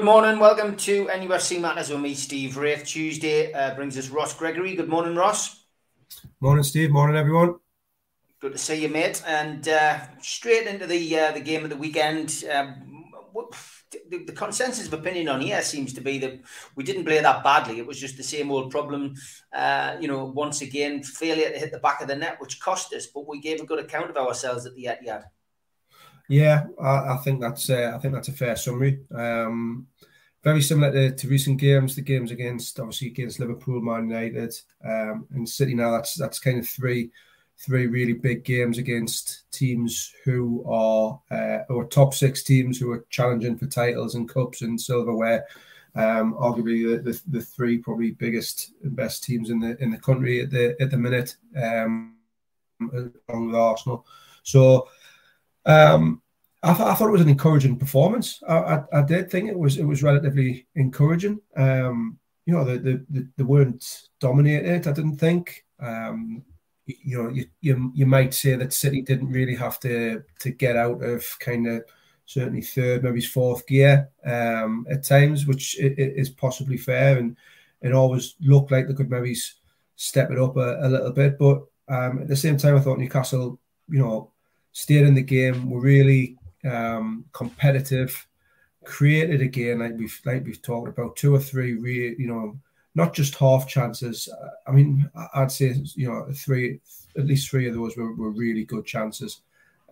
Good morning, welcome to NUFC Matters with me, Steve Wraith. Tuesday uh, brings us Ross Gregory. Good morning, Ross. Morning, Steve. Morning, everyone. Good to see you, mate. And uh, straight into the uh, the game of the weekend. Um, what, the, the consensus of opinion on here seems to be that we didn't play that badly. It was just the same old problem. Uh, you know, once again, failure to hit the back of the net, which cost us. But we gave a good account of ourselves at the Etihad. Yeah, I, I think that's uh, I think that's a fair summary. Um, very similar to, to recent games. The games against obviously against Liverpool, Man United, um, and City. Now that's that's kind of three three really big games against teams who are uh, are top six teams who are challenging for titles and cups and silverware. Um, arguably the, the, the three probably biggest and best teams in the in the country at the at the minute, um, along with Arsenal. So um, I, th- I thought it was an encouraging performance. I, I, I, did think it was it was relatively encouraging. Um, you know, the, the, the, they weren't dominated. I didn't think. Um, you, you, know, you, you you might say that City didn't really have to to get out of kind of certainly third, maybe fourth gear um, at times, which is possibly fair. And it always looked like they could maybe step it up a, a little bit. But um, at the same time, I thought Newcastle, you know, stayed in the game, were really um, competitive, created again, like we've like we've talked about, two or three real, you know, not just half chances. I mean, I'd say you know three, at least three of those were, were really good chances,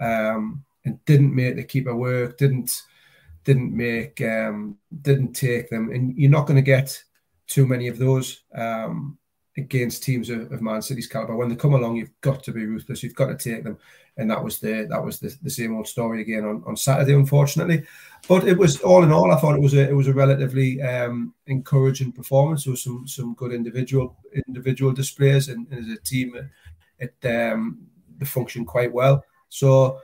um, and didn't make the keeper work. Didn't didn't make um, didn't take them, and you're not going to get too many of those. Um, against teams of, of, Man City's caliber. When they come along, you've got to be ruthless. You've got to take them, and that was the that was the, the same old story again on, on Saturday, unfortunately. But it was all in all, I thought it was a it was a relatively um, encouraging performance. There was some some good individual individual displays, and, and as a team, it, it um, they functioned quite well. So.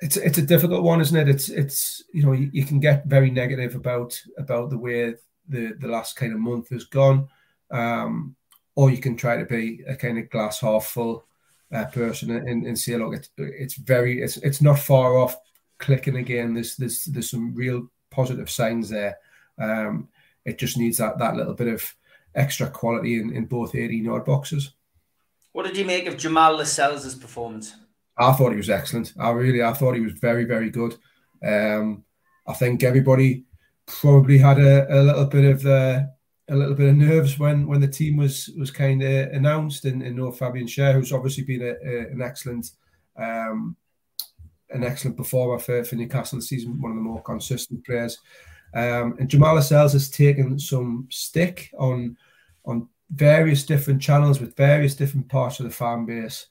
It's, it's a difficult one, isn't it? It's it's you know you, you can get very negative about about the way the the last kind of month has gone. Um, or you can try to be a kind of glass half full uh, person and, and say, look, it's, it's very, it's, it's not far off clicking again. There's, there's, there's some real positive signs there. Um, it just needs that, that little bit of extra quality in, in both 18 yard boxes. What did you make of Jamal Lascelles' performance? I thought he was excellent. I really, I thought he was very, very good. Um, I think everybody probably had a, a little bit of uh, a little bit of nerves when when the team was was kind of announced, and, and no Fabian Schär, who's obviously been a, a, an excellent um, an excellent performer for, for Newcastle this season, one of the more consistent players. Um, and Jamal Lascelles has taken some stick on on various different channels with various different parts of the fan base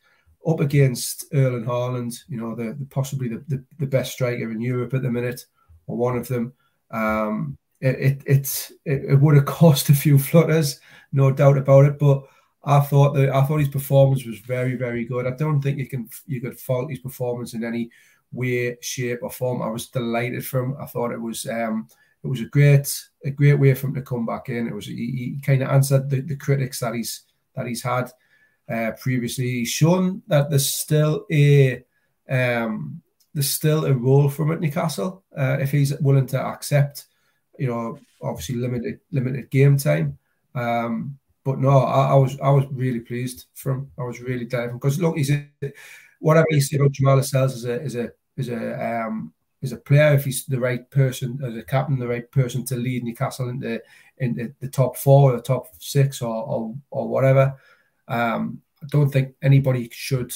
up against Erling Haaland, you know, the, the possibly the, the, the, best striker in Europe at the minute, or one of them. Um, it it it, it would have cost a few flutters, no doubt about it. But I thought that I thought his performance was very very good. I don't think you can you could fault his performance in any way, shape, or form. I was delighted for him. I thought it was um it was a great a great way for him to come back in. It was he, he kind of answered the, the critics that he's that he's had uh, previously. He's shown that there's still a um there's still a role for him at Newcastle uh, if he's willing to accept you know, obviously limited limited game time. Um, but no, I, I, was I was really pleased from I was really delighted because look, he's a, whatever you say about Jamal Lascelles is a is a is a um, is a player if he's the right person as a captain, the right person to lead Newcastle into into the top four, or the top six, or or, or whatever. Um, I don't think anybody should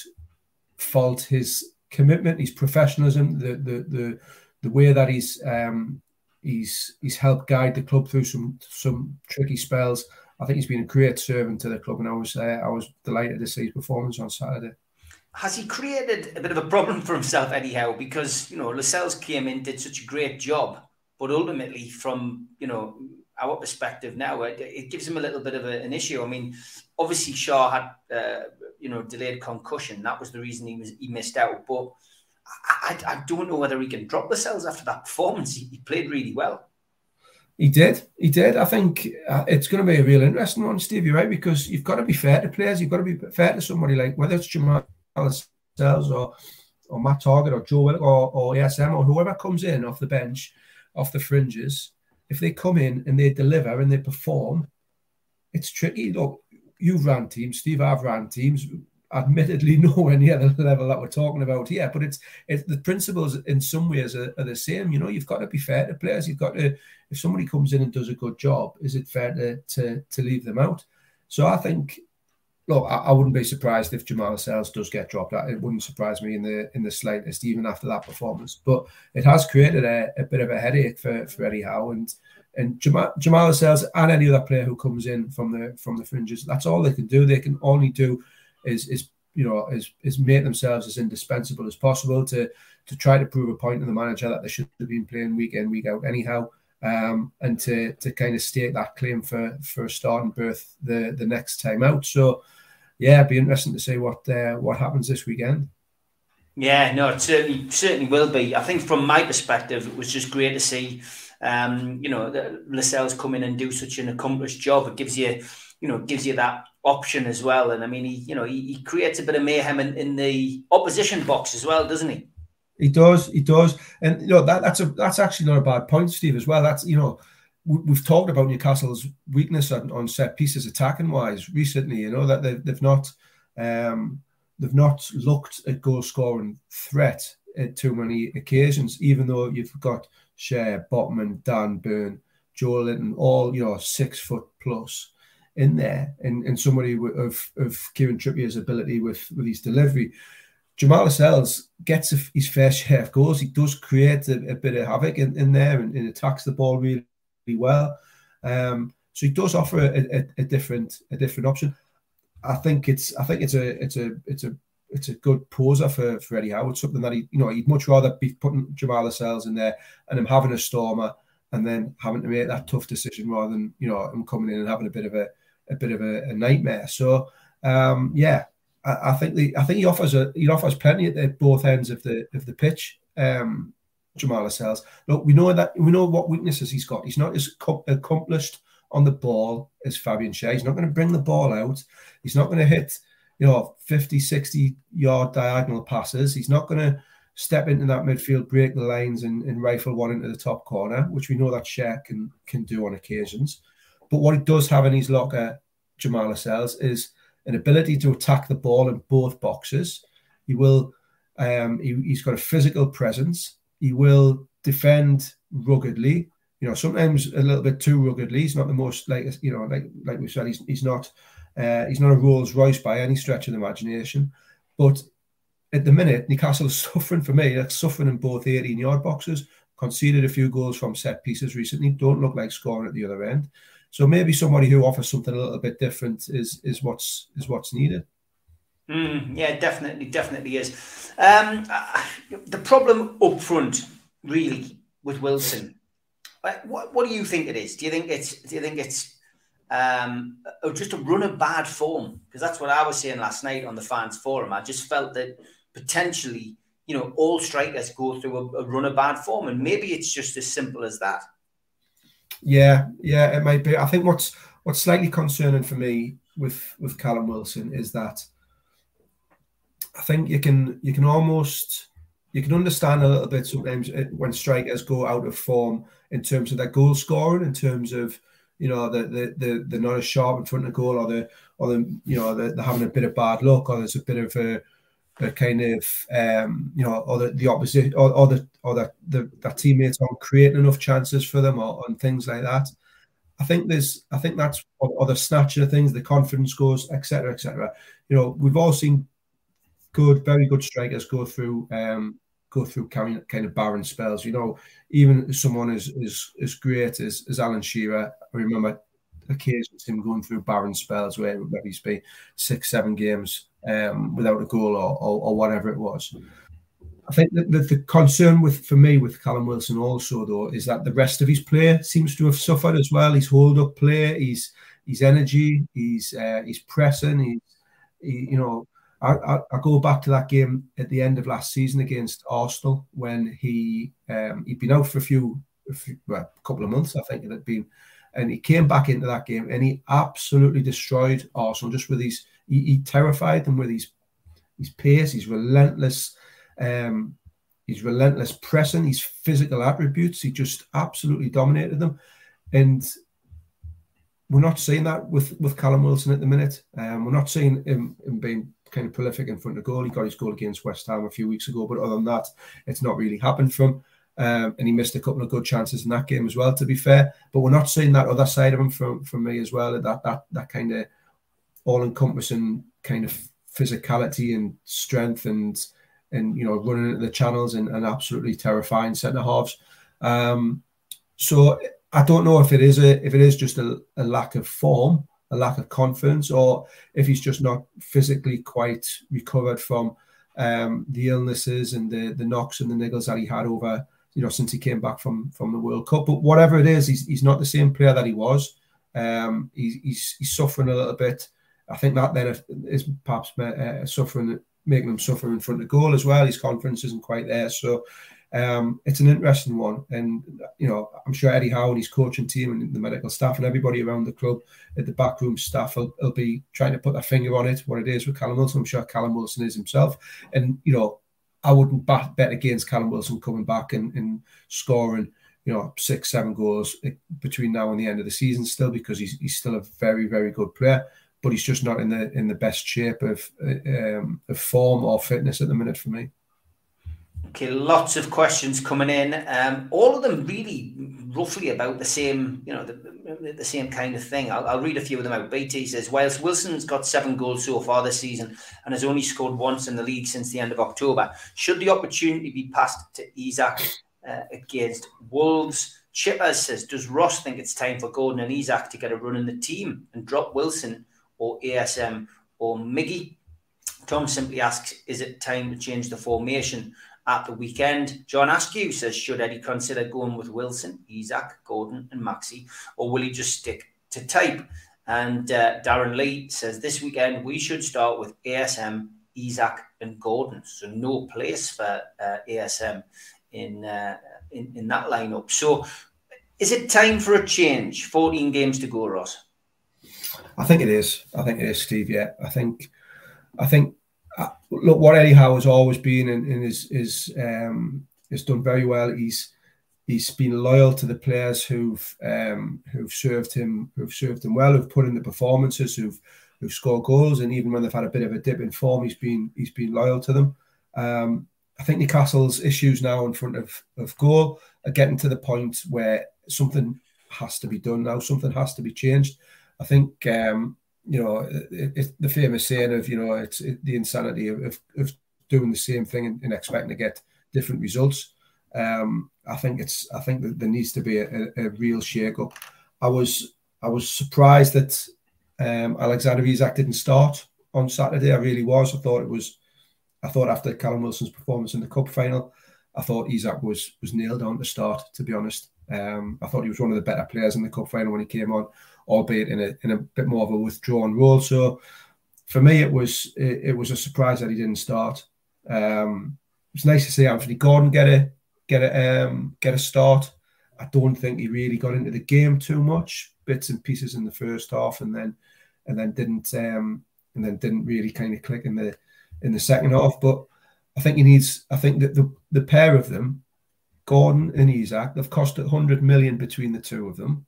fault his commitment, his professionalism, the the the the way that he's um, He's he's helped guide the club through some some tricky spells. I think he's been a great servant to the club, and I was uh, I was delighted to see his performance on Saturday. Has he created a bit of a problem for himself anyhow? Because you know Lascelles came in, did such a great job, but ultimately, from you know our perspective now, it, it gives him a little bit of a, an issue. I mean, obviously Schär had uh, you know delayed concussion. That was the reason he was he missed out. But I, I don't know whether he can drop Lascelles after that performance. He, he played really well. He did. He did. I think uh, it's going to be a real interesting one, Steve. Right because you've got to be fair to players. You've got to be fair to somebody like whether it's Jamal Lascelles or or Matt Targett or Joe or, or ASM or whoever comes in off the bench, off the fringes. If they come in and they deliver and they perform, it's tricky. Look, you've ran teams, Steve. I've ran teams admittedly nowhere near the level that we're talking about here. But it's it's the principles in some ways are, are, the same. You know, you've got to be fair to players. You've got to if somebody comes in and does a good job, is it fair to to, to leave them out? So I think. Look, I, I wouldn't be surprised if Jamal Lascelles does get dropped. It wouldn't surprise me in the in the slightest, even after that performance. But it has created a, a bit of a headache for, for Eddie Howe and and Jamal, Jamal Lascelles and any other player who comes in from the from the fringes. That's all they can do. They can only do is is you know is is make themselves as indispensable as possible to to try to prove a point to the manager that they should have been playing week in week out anyhow. Um, and to to kind of stake that claim for for a starting berth the the next time out. So yeah, it'd be interesting to see what uh, what happens this weekend. Yeah, no, it certainly certainly will be. I think from my perspective, it was just great to see, um, you know, Lascelles come in and do such an accomplished job. It gives you, you know, gives you that option as well. And I mean, he, you know, he, he creates a bit of mayhem in, in the opposition box as well, doesn't he? He does, he does, and you know that that's a that's actually not a bad point, Steve. As well, that's you know we, have talked about Newcastle's weakness on, on, set pieces attacking wise recently. You know that they've, they've not um, they've not looked at goal scoring threat at too many occasions, even though you've got Schär, Botman, Dan Burn, Joelinton, all you know six foot plus in there, and, and somebody of of Kieran Trippier's ability with with his delivery. Jamal Lascelles gets a, his fair share of goals. He does create a, a bit of havoc in, in there and, and, attacks the ball really, really well. Um, so he does offer a, a, a, different a different option. I think it's I think it's a it's a it's a it's a good poser for, for Eddie Howard. Something that he you know he'd much rather be putting Jamal Lascelles in there and him having a stormer and then having to make that tough decision rather than you know him coming in and having a bit of a a bit of a, a nightmare. So um, yeah, I, I, think the I think he offers a he offers plenty at both ends of the of the pitch. Um, Jamal Lascelles. Look, we know that we know what weaknesses he's got. He's not as accomplished on the ball as Fabian Schär. He's not going to bring the ball out. He's not going to hit, you know, 50, 60 yard diagonal passes. He's not going to step into that midfield, break the lines, and, and rifle one into the top corner, which we know that Schär can can do on occasions. But what he does have in his locker, Jamal Lascelles, is an ability to attack the ball in both boxes. He will, um, he, he's got a physical presence. He will defend ruggedly. You know, sometimes a little bit too ruggedly. He's not the most like you know, like like we said, he's he's not uh, he's not a Rolls Royce by any stretch of the imagination. But at the minute, Newcastle is suffering for me. They're suffering in both 18 yard boxes. Conceded a few goals from set pieces recently. Don't look like scoring at the other end. So maybe somebody who offers something a little bit different is is what's is what's needed. Mm, yeah, definitely, definitely is. Um, the problem up front, really, with Wilson. What what do you think it is? Do you think it's do you think it's um, just a run of bad form? Because that's what I was saying last night on the fans forum. I just felt that potentially, you know, all strikers go through a, a run of bad form, and maybe it's just as simple as that. Yeah, yeah, it might be. I think what's what's slightly concerning for me with with Callum Wilson is that I think you can you can almost you can understand a little bit sometimes when strikers go out of form in terms of their goal scoring, in terms of you know the the the they're not as sharp in front of goal, or the or the you know they're, they're having a bit of bad luck, or there's a bit of a the kind of um, you know, or the, the opposite, or, or the or the, the teammates aren't creating enough chances for them, or and things like that. I think there's, I think that's or, or the snatching of things, the confidence goes, etc., etc. You know, we've all seen good, very good strikers go through um, go through kind of, kind of barren spells. You know, even someone as as, as great as, as Alan Shearer, I remember occasions him going through barren spells where maybe he's been six, seven games um, without a goal or, or, or, whatever it was. I think that the, the, concern with for me with Callum Wilson also though is that the rest of his play seems to have suffered as well. His hold up play, his his energy, his uh, his pressing, he, you know I, I, I, go back to that game at the end of last season against Arsenal when he um, he'd been out for a few, a few well, a couple of months, I think it had been, and he came back into that game and he absolutely destroyed Arsenal just with his he, he terrified them with his his pace, his relentless, um, his relentless pressing, his physical attributes. He just absolutely dominated them, and we're not seeing that with with Callum Wilson at the minute. Um, we're not seeing him, him being kind of prolific in front of goal. He got his goal against West Ham a few weeks ago, but other than that, it's not really happened from. Um, and he missed a couple of good chances in that game as well. To be fair, but we're not seeing that other side of him from from me as well. That that that kind of all encompassing kind of physicality and strength and and you know running into the channels and, and absolutely terrifying centre halves. Um, so I don't know if it is a if it is just a, a lack of form a lack of confidence, or if he's just not physically quite recovered from um, the illnesses and the the knocks and the niggles that he had over you know since he came back from from the World Cup. But whatever it is, he's, he's not the same player that he was. Um, he's, he's, he's suffering a little bit. I think that then is perhaps uh, suffering, making him suffer in front of goal as well. His confidence isn't quite there. So um, it's an interesting one, and you know I'm sure Eddie Howe and his coaching team and the medical staff and everybody around the club, at the backroom staff, will, will be trying to put their finger on it. What it is with Callum Wilson, I'm sure Callum Wilson is himself, and you know I wouldn't bet, bet against Callum Wilson coming back and, and scoring you know six seven goals between now and the end of the season still because he's he's still a very very good player but he's just not in the in the best shape of um, of form or fitness at the minute for me. Okay, lots of questions coming in. Um, all of them really roughly about the same, you know, the, the same kind of thing. I'll, I'll, read a few of them out. BT says, whilst Wilson's got seven goals so far this season and has only scored once in the league since the end of October, should the opportunity be passed to Isak uh, against Wolves? Chipper says, does Ross think it's time for Gordon and Isak to get a run in the team and drop Wilson or ASM or Miggy? Tom simply asks, is it time to change the formation? At the weekend. John Askew says, should Eddie consider going with Wilson, Isak, Gordon, and Maxi, or will he just stick to type? And uh, Darren Lee says, this weekend we should start with ASM, Isak, and Gordon. So no place for uh, ASM in, uh, in in that lineup. So is it time for a change? 14 games to go, Ross. I think it is. I think it is, Steve. Yeah, I think, I think look, what Eddie Howe has always been and, and is is um, has done very well. He's he's been loyal to the players who've um, who've served him who've served him well, who've put in the performances, who've who've scored goals, and even when they've had a bit of a dip in form, he's been he's been loyal to them. Um, I think Newcastle's issues now in front of of goal are getting to the point where something has to be done now. Something has to be changed. I think um, you know, it, it, the famous saying of, you know, it's it, the insanity of, of, of, doing the same thing and, and, expecting to get different results. Um, I think it's, I think that there needs to be a, a, real shake up. I was, I was surprised that um, Alexander Isak didn't start on Saturday. I really was. I thought it was, I thought after Callum Wilson's performance in the cup final, I thought Isak was was nailed on to start. To be honest, um, I thought he was one of the better players in the cup final when he came on albeit in a in a bit more of a withdrawn role. So for me, it was it, it was a surprise that he didn't start. Um, it's nice to see Anthony Gordon get a get a um, get a start. I don't think he really got into the game too much, bits and pieces in the first half, and then and then didn't um, and then didn't really kind of click in the in the second half. But I think he needs. I think that the the pair of them, Gordon and Isak, they've cost a hundred million between the two of them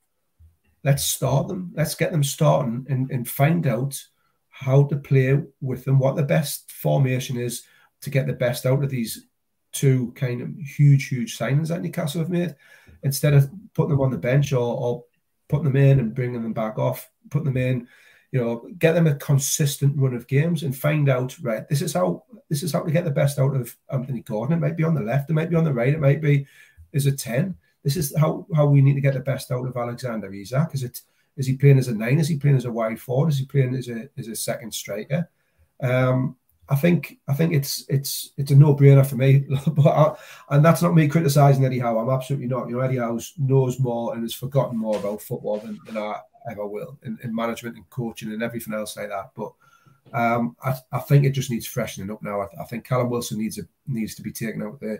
let's start them. Let's get them starting and, and find out how to play with them, what the best formation is to get the best out of these two kind of huge, huge signings that Newcastle have made. Instead of putting them on the bench or, or putting them in and bringing them back off, putting them in, you know, get them a consistent run of games and find out, right, this is how this is how to get the best out of Anthony Gordon. It might be on the left, it might be on the right, it might be is a 10 this is how, how we need to get the best out of Alexander Isak. Is it is he playing as a nine? Is he playing as a wide forward? Is he playing as a as a second striker? Um, I think I think it's it's it's a no brainer for me. but I, and that's not me criticizing Eddie Howe. I'm absolutely not. You know, Eddie Howe knows more and has forgotten more about football than, than I ever will in, in management and coaching and everything else like that. But Um, I, I, think it just needs freshening up now. I, I, think Callum Wilson needs a, needs to be taken out the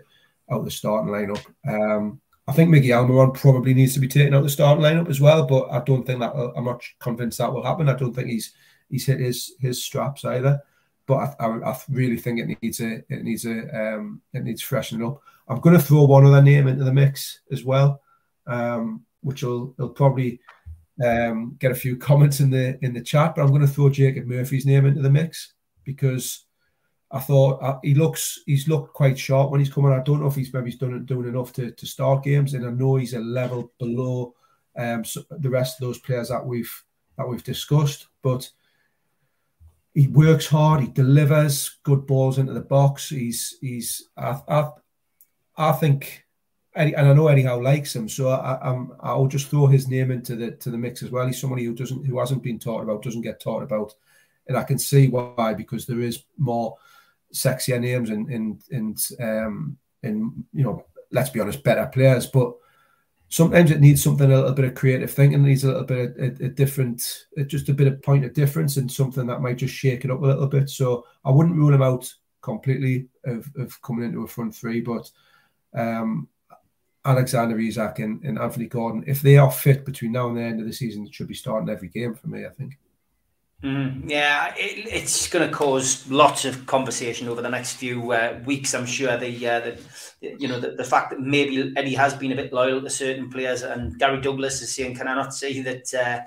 out the starting lineup. Um, I think Miggy Almiron probably needs to be taken out the starting lineup as well, but I don't think that I'm not convinced that will happen. I don't think he's he's hit his his straps either. But I, I, I really think it needs a it needs a um, it needs freshening up. I'm going to throw one other name into the mix as well, um, which will will probably um, get a few comments in the in the chat. But I'm going to throw Jacob Murphy's name into the mix because I thought uh, he looks he's looked quite sharp when he's coming. I don't know if he's maybe done doing enough to, to start games, and I know he's a level below um, so the rest of those players that we've that we've discussed. But he works hard, he delivers good balls into the box. He's he's I I, I think and I know Howe likes him, so I, I'm I'll just throw his name into the to the mix as well. He's somebody who doesn't who hasn't been talked about, doesn't get talked about, and I can see why because there is more sexier names and and and um and you know let's be honest better players but sometimes it needs something a little bit of creative thinking it needs a little bit of a, a different just a bit of point of difference and something that might just shake it up a little bit. So i wouldn't rule him out completely of, of coming into a front three but um alexander isak and, and anthony gordon if they are fit between now and the end of the season should be starting every game for me i think Mm, yeah, it, it's going to cause lots of conversation over the next few uh, weeks. I'm sure the, uh, the you know the, the, fact that maybe Eddie has been a bit loyal to certain players, and Gary Douglas is saying, "Can I not say that uh,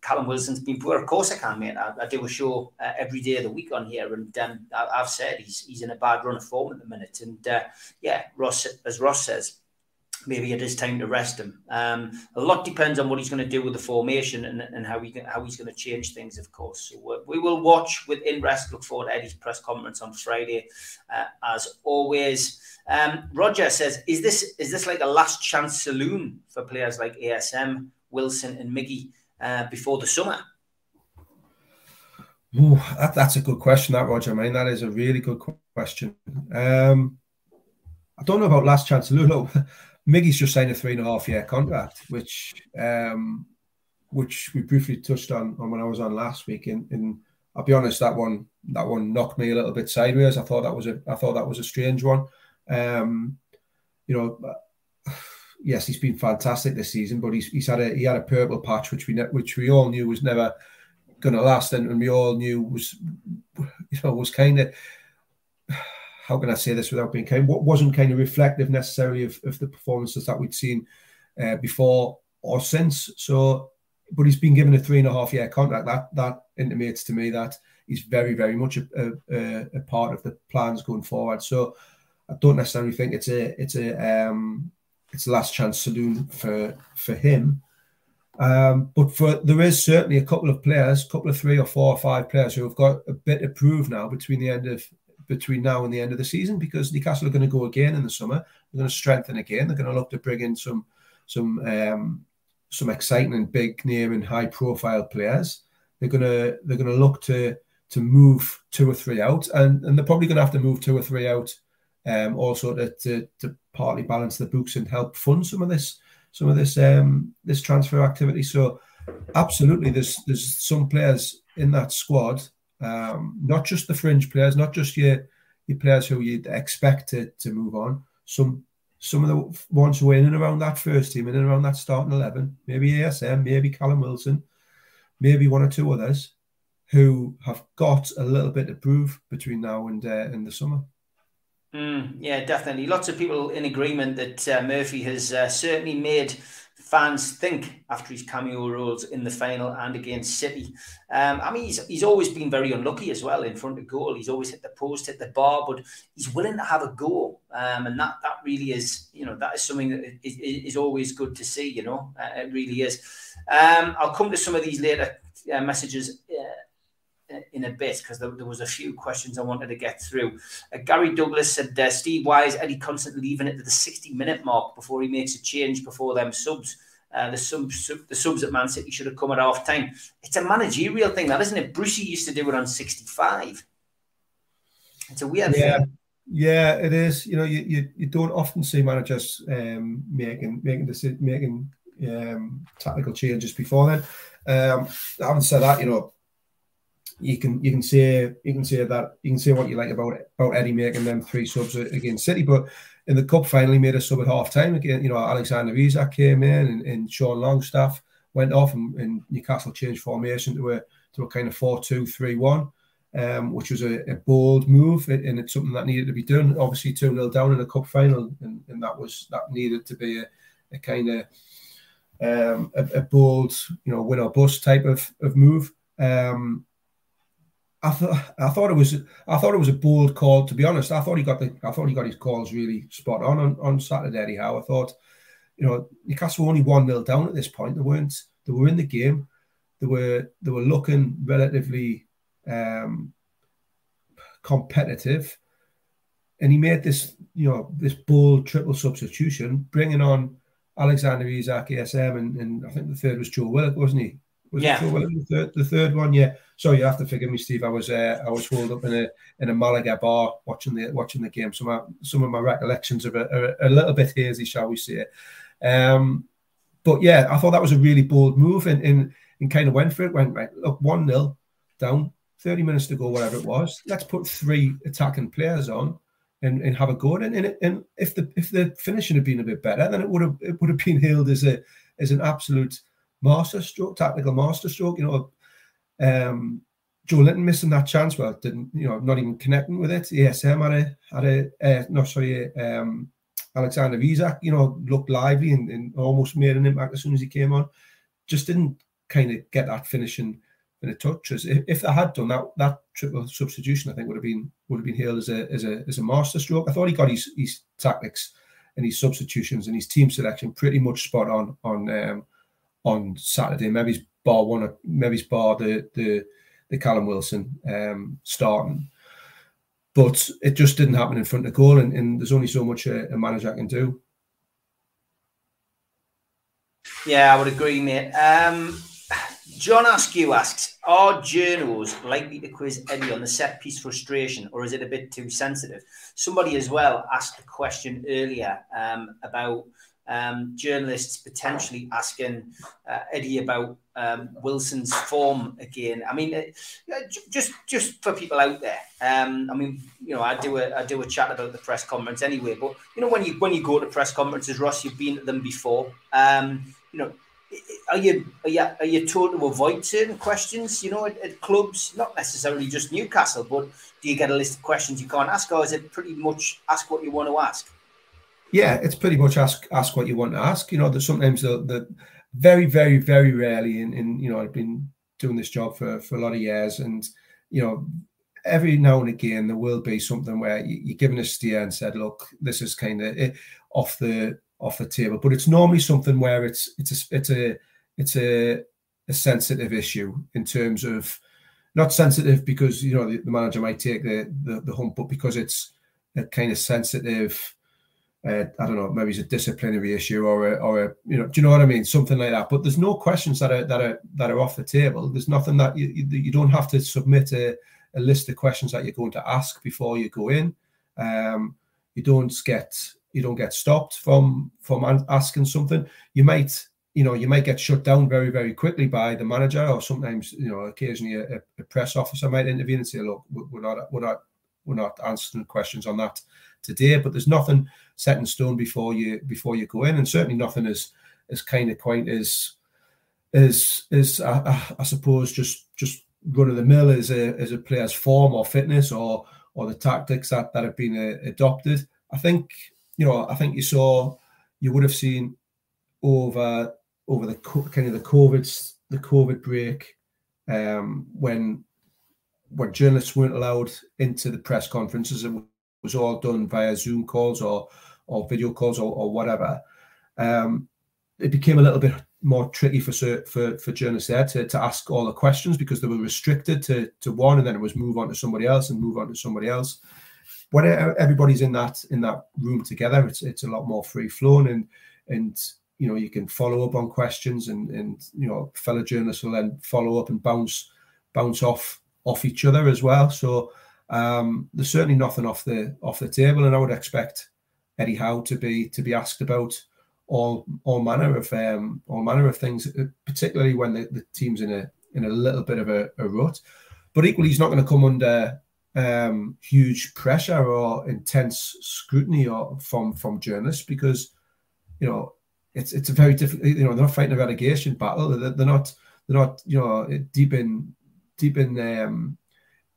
Callum Wilson's been poor?" Of course, I can, mate. I, I do a show uh, every day of the week on here, and um, I, have said he's he's in a bad run of form at the minute. And uh, yeah, Ross, as Ross says, maybe it is time to rest him. Um, a lot depends on what he's going to do with the formation and, and how he how he's going to change things, of course. So we will watch with in rest. Look forward to Eddie's press conference on Friday, uh, as always. Um, Roger says, "Is this is this like a last chance saloon for players like ASM, Wilson, and Miggy uh, before the summer?" Ooh, that, that's a good question, that Roger. I mean, that is a really good question. Um, I don't know about last chance saloon. Miggy's just signed a three and a half year contract, which um, which we briefly touched on, on when I was on last week. And, and I'll be honest, that one that one knocked me a little bit sideways. I thought that was a I thought that was a strange one. Um, you know, yes, he's been fantastic this season, but he's, he's had a he had a purple patch which we which we all knew was never going to last, and, and we all knew was you know was kind of how can I say this without being kind? What wasn't kind of reflective necessarily of, of the performances that we'd seen uh, before or since. So, but he's been given a three and a half year contract. That that intimates to me that he's very very much a, a, a part of the plans going forward. So, I don't necessarily think it's a it's a um, it's a last chance saloon for for him. Um, but for there is certainly a couple of players, a couple of three or four or five players who have got a bit to prove now between the end of between now and the end of the season because Newcastle are going to go again in the summer. They're going to strengthen again. They're going to look to bring in some some um, some exciting and big name and high profile players. They're gonna they're gonna look to to move two or three out, and, and they're probably going to have to move two or three out, um, also to, to, to partly balance the books and help fund some of this some of this um, this transfer activity. So, absolutely, there's there's some players in that squad um, not just the fringe players, not just your your players who you'd expect to, to move on. Some some of the ones who are in and around that first team, in and around that starting eleven, maybe ASM, maybe Callum Wilson, maybe one or two others who have got a little bit to prove between now and uh, and the summer. Mm, yeah, definitely. Lots of people in agreement that uh, Murphy has uh, certainly made fans think after his cameo roles in the final and against City. Um, I mean, he's, he's always been very unlucky as well in front of goal. He's always hit the post, hit the bar, but he's willing to have a go. Um, and that that really is, you know, that is something that is, is always good to see, you know, uh, it really is. Um, I'll come to some of these later uh, messages uh, in a bit because there, there, was a few questions I wanted to get through. Uh, Gary Douglas said, uh, Steve, why is Eddie constantly leaving it to the 60 minute mark before he makes a change before them subs? Uh, the subs, the subs at Man City should have come at half time. It's a managerial thing, that isn't it? Brucey used to do it on 65. It's a weird yeah. thing. Yeah, it is. You know, you, you, you don't often see managers um, making making making um, tactical changes before then. Um, having said that, you know, you can you can say you can say that you can say what you like about about Eddie making them three subs against City, but in the cup finally made a sub at half time again. You know, Alexander Isak came in and, and Sean Longstaff went off and, and, Newcastle changed formation to a to a kind of 4-2-3-1, um, which was a, a, bold move and it's something that needed to be done. Obviously 2-0 down in a cup final and, and that was that needed to be a, a kind of um, a, a, bold, you know, win or bust type of, of move. Um, I thought I thought it was I thought it was a bold call. To be honest, I thought he got the I thought he got his calls really spot on on, on Saturday. Anyhow, I thought, you know, Newcastle were only one 0 down at this point. They weren't. They were in the game. They were they were looking relatively um, competitive, and he made this you know this bold triple substitution, bringing on Alexander Isak, ASM, and, and I think the third was Joe Willock, wasn't he? Was yeah. The third, the third one? Yeah. So you have to forgive me, Steve. I was uh, I was holed up in a in a Malaga bar watching the watching the game. So my, some of my recollections are, are, a little bit hazy, shall we say? Um, but yeah, I thought that was a really bold move, and and, and kind of went for it. Went right, look, one 0 down, thirty minutes to go, whatever it was. Let's put three attacking players on and, and have a go it. And, and if the if the finishing had been a bit better, then it would have it would have been hailed as a as an absolute master stroke, tactical master stroke. You know, um, Joelinton missing that chance, well, didn't you know, not even connecting with it. ASM had a had a uh, no sorry, um, Alexander Isak, you know, looked lively and, and almost made an impact as soon as he came on. Just didn't kind of get that finishing in a touch. As if, if they had done that, that triple substitution, I think would have been would have been hailed as a as a as a master stroke. I thought he got his his tactics and his substitutions and his team selection pretty much spot on on um, on Saturday. Maybe bar one, maybe bar the the the Callum Wilson um, starting, but it just didn't happen in front of goal, and, and there's only so much a, a manager can do. Yeah, I would agree, mate. Um, John Askew asks, are journos likely to quiz Eddie on the set piece frustration, or is it a bit too sensitive? Somebody as well asked a question earlier um, about um, journalists potentially asking uh, Eddie about um, Wilson's form again. I mean, uh, just just for people out there. Um, I mean, you know, I do a I do a chat about the press conference anyway. But you know, when you when you go to press conferences, Ross, you've been to them before. Um, you know, are you are you are you told to avoid certain questions? You know, at, at, clubs, not necessarily just Newcastle, but do you get a list of questions you can't ask, or is it pretty much ask what you want to ask? Yeah, it's pretty much ask ask what you want to ask. You know, there's sometimes the, the very very very rarely, in, in you know, I've been doing this job for for a lot of years, and you know, every now and again there will be something where you, are given a steer and said, look, this is kind of eh, off the off the table. But it's normally something where it's it's a it's a it's a, a sensitive issue in terms of not sensitive because you know the, the manager might take the, the, the hump, but because it's a kind of sensitive. Uh, I don't know, maybe it's a disciplinary issue or a, or a, you know, do you know what I mean? Something like that. But there's no questions that are that are that are off the table. There's nothing that you you, don't have to submit a, a list of questions that you're going to ask before you go in. Um, you don't get you don't get stopped from from asking something. You might you know you might get shut down very very quickly by the manager, or sometimes you know occasionally a, a press officer might intervene and say, look, we're not we're not we're not answering questions on that today. But there's nothing set in stone before you before you go in, and certainly nothing is is kind of quite as is is I, I, suppose just just run of the mill as a as a player's form or fitness or or the tactics that that have been uh, adopted. I think you know, I think you saw, you would have seen over over the kind of the COVID the COVID break um, when when journalists weren't allowed into the press conferences. It was all done via Zoom calls or or video calls or, or whatever. Um, it became a little bit more tricky for for for journalists there to, to ask all the questions because they were restricted to to one, and then it was move on to somebody else and move on to somebody else when everybody's in that in that room together, it's it's a lot more free flowing and and you know you can follow up on questions and and you know fellow journalists will then follow up and bounce bounce off off each other as well. So um, there's certainly nothing off the off the table, and I would expect Eddie Howe to be to be asked about all all manner of um, all manner of things, particularly when the, the team's in a in a little bit of a, a rut. but equally, he's not going to come under um, huge pressure or intense scrutiny or from from journalists because you know it's it's a very difficult. You know, they're not fighting a relegation battle. They're, they're not they're not you know deep in deep in um,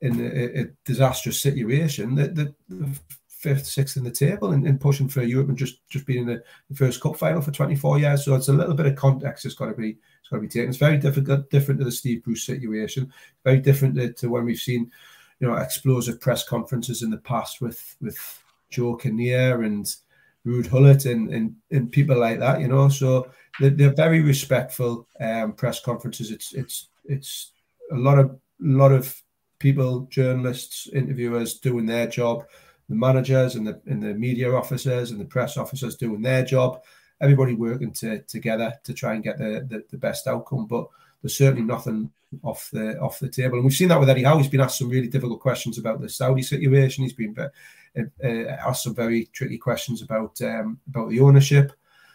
in a, a disastrous situation. The, the, fifth, sixth in the table and, and pushing for Europe and just just being in the, the, first cup final for 24 years. So it's a little bit of context. It's got to be it's got to be taken. It's very difficult, different to the Steve Bruce situation. Very different to, to when we've seen you know explosive press conferences in the past with with Joe Kinnear and Ruud Gullit and, and and people like that. You know, so they're, they're very respectful um, press conferences. It's it's it's a lot of lot of people, journalists, interviewers doing their job, the managers and the and the media officers and the press officers doing their job, everybody working to, together to try and get the, the, the best outcome. But there's certainly nothing off the off the table, and we've seen that with Eddie Howe. He's been asked some really difficult questions about the Saudi situation. He's been uh, uh, asked some very tricky questions about um, about the ownership.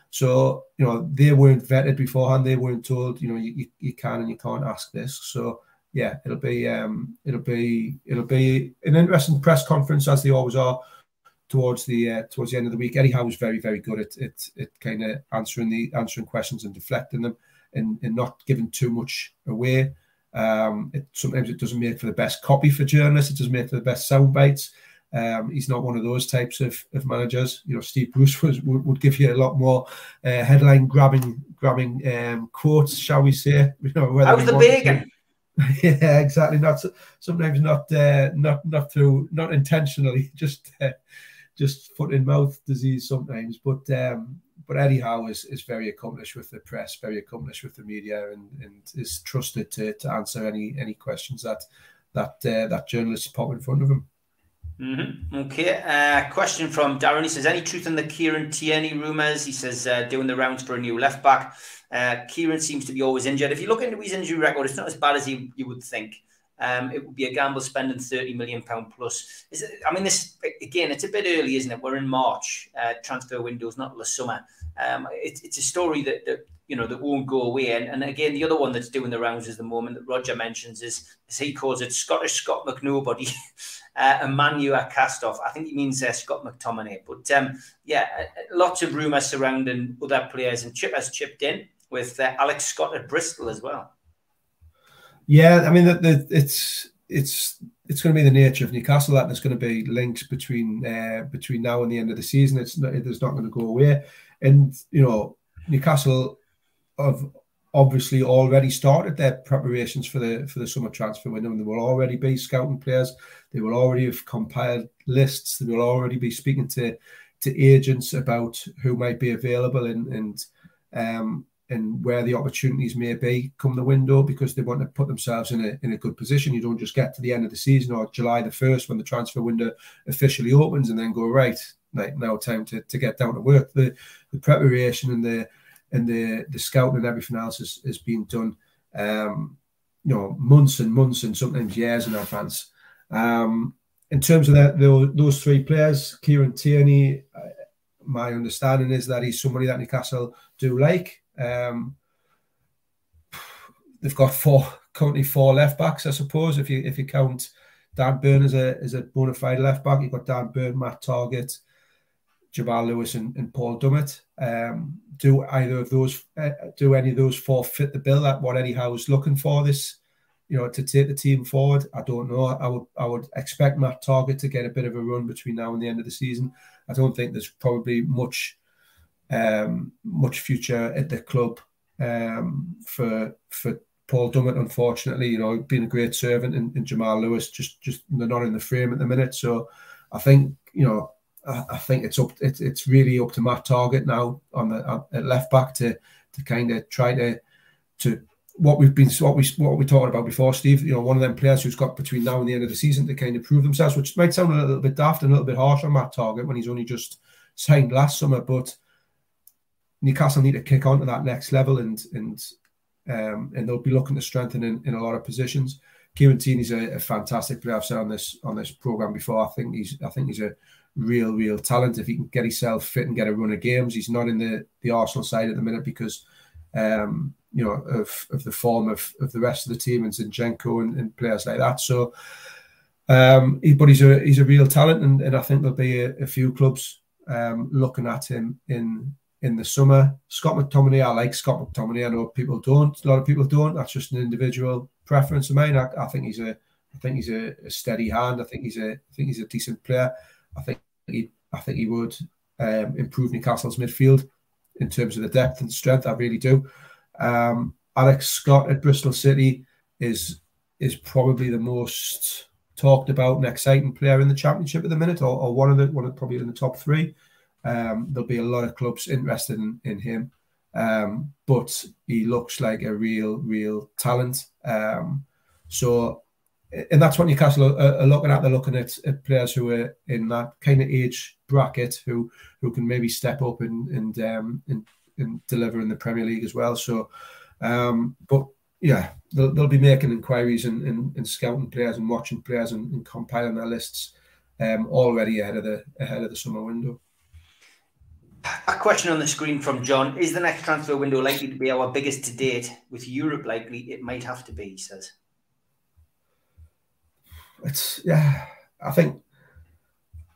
So you know they weren't vetted beforehand. They weren't told you know you, you, you can and you can't ask this. So yeah, it'll be um, it'll be it'll be an interesting press conference as they always are towards the uh, towards the end of the week. Eddie Howe was very very good at it at kind of answering the answering questions and deflecting them and, and not giving too much away. Um, it, sometimes it doesn't make for the best copy for journalists. It doesn't make for the best sound bites. Um, he's not one of those types of, of managers. You know, Steve Bruce was, would, would give you a lot more uh, headline grabbing grabbing um, quotes, shall we say? You know, How's the bacon? yeah, exactly. Not sometimes not uh, not not through not intentionally, just uh, just foot in mouth disease sometimes. But um, but Eddie Howe is, is very accomplished with the press, very accomplished with the media, and, and is trusted to, to answer any any questions that that uh, that journalists pop in front of him. Mm-hmm. Okay. Uh, question from Darren. He says, "Any truth in the Kieran Tierney rumours?" He says, uh, "Doing the rounds for a new left back." Uh, Kieran seems to be always injured. If you look into his injury record, it's not as bad as you, you would think. Um, it would be a gamble spending thirty million pound plus. Is it, I mean, this again, it's a bit early, isn't it? We're in March. Uh, transfer windows, not the summer. Um, it, it's a story that, that you know that won't go away. And, and again, the other one that's doing the rounds is the moment that Roger mentions is, as he calls it, Scottish Scott McNobody, uh, a Manu. I think he means uh, Scott McTominay. But um, yeah, lots of rumours surrounding other players, and Chip has chipped in with uh, Alex Scott at Bristol as well. Yeah, I mean, the, the, it's it's it's going to be the nature of Newcastle that there's going to be links between uh, between now and the end of the season. It's not, it's not going to go away, and you know Newcastle have obviously already started their preparations for the for the summer transfer window, and they will already be scouting players. They will already have compiled lists. They will already be speaking to to agents about who might be available and and um, and where the opportunities may be come the window because they want to put themselves in a in a good position. You don't just get to the end of the season or July the first when the transfer window officially opens and then go right. Like now, time to, to get down to work. The the preparation and the and the the scouting and everything else is, is being done. Um, you know, months and months and sometimes years in advance. Um, in terms of that, those three players, Kieran Tierney, uh, my understanding is that he's somebody that Newcastle do like. Um, they've got four currently four left backs, I suppose. If you if you count Dan Burn as a as a bona fide left back, you've got Dan Burn, Matt Targett, Jamal Lewis, and, and Paul Dummett. Um, do either of those uh, do any of those four fit the bill that what Eddie Howe is looking for this? You know, to take the team forward. I don't know. I would I would expect Matt Targett to get a bit of a run between now and the end of the season. I don't think there's probably much um, much future at the club um, for for Paul Dummett. Unfortunately, you know, being a great servant, and, and, Jamal Lewis just just they're not in the frame at the minute. So I think you know. I, I think it's up. It's, it's really up to Matt Targett now on the at left back to to kind of try to to what we've been what we what we talked about before, Steve. You know, one of them players who's got between now and the end of the season to kind of prove themselves, which might sound a little bit daft and a little bit harsh on Matt Targett when he's only just signed last summer, but Newcastle need to kick on to that next level and and um, and they'll be looking to strengthen in, in a lot of positions. Kieran Tierney's a, a fantastic player. I've said on this on this program before. I think he's I think he's a real real talent. If he can get himself fit and get a run of games, he's not in the the Arsenal side at the minute because um, you know, of, of the form of, of the rest of the team and Zinchenko and, and players like that. So, um, he, but he's a he's a real talent, and, and I think there'll be a, a few clubs um, looking at him in in the summer. Scott McTominay, I like Scott McTominay. I know people don't. A lot of people don't. That's just an individual preference of mine. I, I think he's a I think he's a, a, steady hand. I think he's a I think he's a decent player. I think he I think he would um, improve Newcastle's midfield in terms of the depth and strength. I really do. Um, Alex Scott at Bristol City is is probably the most talked about and exciting player in the championship at the minute, or, or one of the one of probably in the top three. Um, there'll be a lot of clubs interested in, in him, um, but he looks like a real, real talent. Um, so, and that's what Newcastle are, are, looking at. They're looking at, at, players who are in that kind of age bracket who who can maybe step up and and um, and, and deliver in the Premier League as well. So, um, but yeah, they'll, they'll be making inquiries and, and, and scouting players and watching players and, and compiling their lists um, already ahead of the ahead of the summer window. A question on the screen from John: Is the next transfer window likely to be our biggest to date? With Europe likely, it might have to be. He says. It's yeah. I think.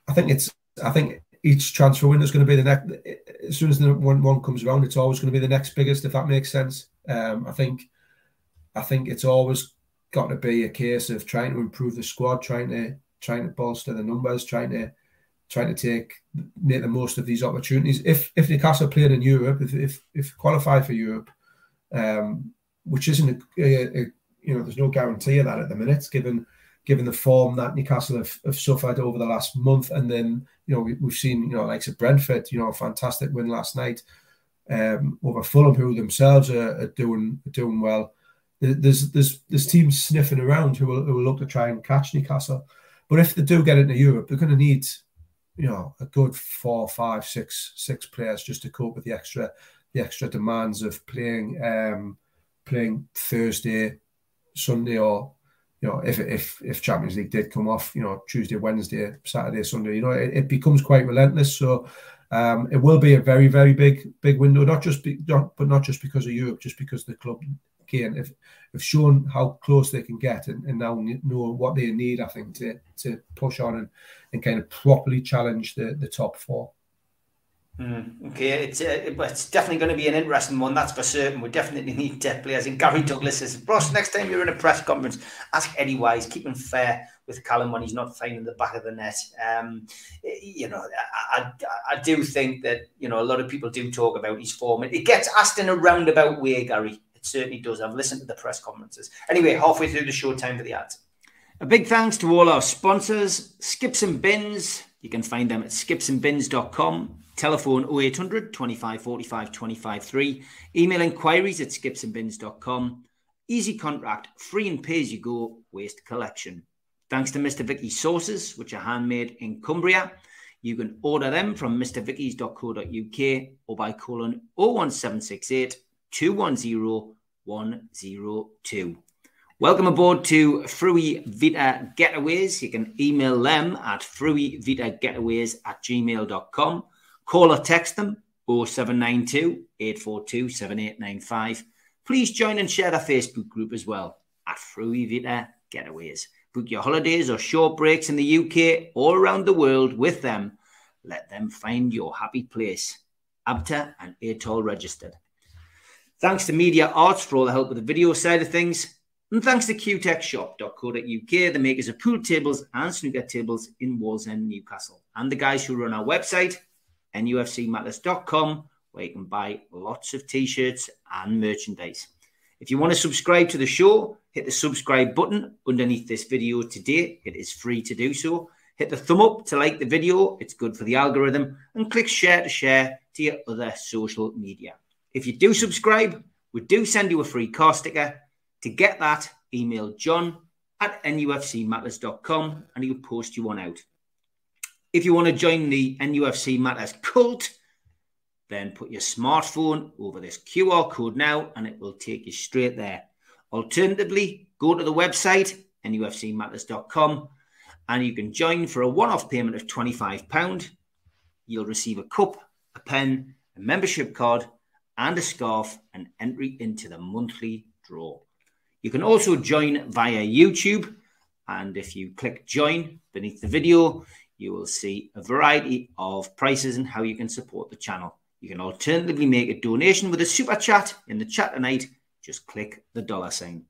I think it's. I think each transfer window is going to be the next. As soon as the one one comes around, it's always going to be the next biggest. If that makes sense. Um, I think I think it's always got to be a case of trying to improve the squad, trying to trying to bolster the numbers, trying to trying to take make the most of these opportunities. If if Newcastle played in Europe, if if, if qualify for Europe, um, which isn't a, a, a, you know, there's no guarantee of that at the minute, given given the form that Newcastle have, have suffered over the last month, and then you know we, have seen you know like Brentford, you know, a fantastic win last night um, over Fulham, who themselves are, are doing doing well there's there's there's teams sniffing around who will, who will look to try and catch Newcastle. But if they do get into Europe, they're going to need, you know, a good four, five, six, six players just to cope with the extra the extra demands of playing um, playing Thursday, Sunday, or you know, if if if Champions League did come off, you know, Tuesday, Wednesday, Saturday, Sunday, you know, it, it becomes quite relentless. So um, it will be a very, very big, big window. Not just, be, not, but not just because of Europe, just because the club again have, have shown how close they can get and, and now know what they need, I think, to to push on and, and kind of properly challenge the, the top four. Mm, okay, it's uh, it's definitely going to be an interesting one, that's for certain. We definitely need depth players. And Gary Douglas says, Ross, next time you're in a press conference, ask Eddie Wise, keep him fair with Callum when he's not finding the back of the net. Um, you know, I, I, I do think that, you know, a lot of people do talk about his form. It gets asked in a roundabout way, Gary. It certainly does. I've listened to the press conferences. Anyway, halfway through the show, time for the ads. A big thanks to all our sponsors, Skips and Bins. You can find them at skipsandbins.com. Telephone 0800 25 45 25 3. Email inquiries at skipsandbins.com. Easy contract, free and pay as you go, waste collection. Thanks to Mr. Vicky's sauces, which are handmade in Cumbria. You can order them from mrvickies.co.uk or by calling 01768 210 102. Welcome aboard to Fruy Vita Getaways. You can email them at fruivitagetaways at gmail.com. Call or text them 0792 842 7895. Please join and share the Facebook group as well at Fruy Vita Getaways. Book your holidays or short breaks in the UK or around the world with them. Let them find your happy place. ABTA and ATOL registered. Thanks to Media Arts for all the help with the video side of things. And thanks to qtechshop.co.uk, the makers of pool tables and snooker tables in Wallsend, Newcastle. And the guys who run our website, nufcmatters.com, where you can buy lots of t shirts and merchandise. If you want to subscribe to the show, hit the subscribe button underneath this video today. It is free to do so. Hit the thumb up to like the video, it's good for the algorithm, and click share to share to your other social media. If you do subscribe, we do send you a free car sticker. To get that, email john at nufcmatters.com and he'll post you one out. If you want to join the NUFC Matters cult, then put your smartphone over this QR code now and it will take you straight there. Alternatively, go to the website, nufcmatters.com, and you can join for a one off payment of £25. You'll receive a cup, a pen, a membership card, and a scarf and entry into the monthly draw. You can also join via YouTube. And if you click join beneath the video, you will see a variety of prices and how you can support the channel. You can alternatively make a donation with a super chat in the chat tonight. Just click the dollar sign.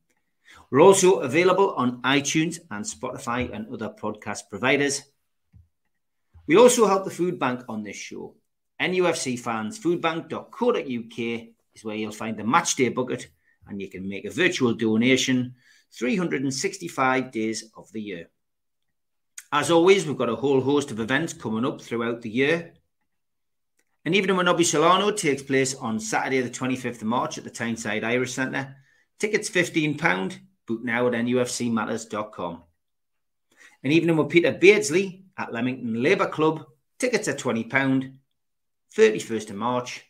We're also available on iTunes and Spotify and other podcast providers. We also help the food bank on this show. NUFC fans, foodbank.co.uk is where you'll find the matchday bucket and you can make a virtual donation 365 days of the year. As always, we've got a whole host of events coming up throughout the year. And even when Nobby Solano takes place on Saturday, the 25th of March at the Tyneside Irish Centre. Tickets £15, book now at nufcmatters.com. An evening with Peter Beardsley at Leamington Labour Club, tickets are £20, 31st of March,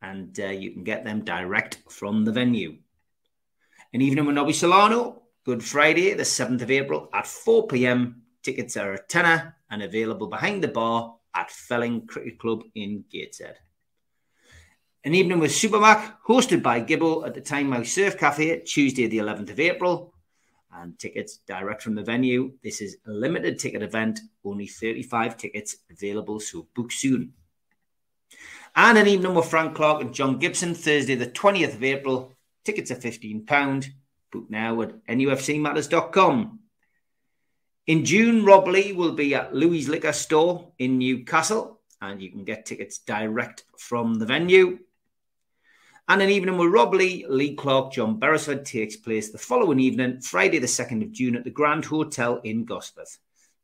and uh, you can get them direct from the venue. An evening with Nobby Solano, Good Friday, the 7th of April at 4 pm. Tickets are a tenner and available behind the bar at Felling Cricket Club in Gateshead. An evening with Supermac, hosted by Gibble at the Tynemouth Surf Cafe, Tuesday, the 11th of April. And tickets direct from the venue. This is a limited ticket event, only 35 tickets available, so book soon. And an evening with Frank Clark and John Gibson, Thursday, the 20th of April. Tickets are £15. Book now at nufcmatters.com. In June, Rob Lee will be at Louis Liquor Store in Newcastle, and you can get tickets direct from the venue. And an evening with Rob Lee, Lee Clark, John Beresford takes place the following evening, Friday, the 2nd of June, at the Grand Hotel in Gosforth.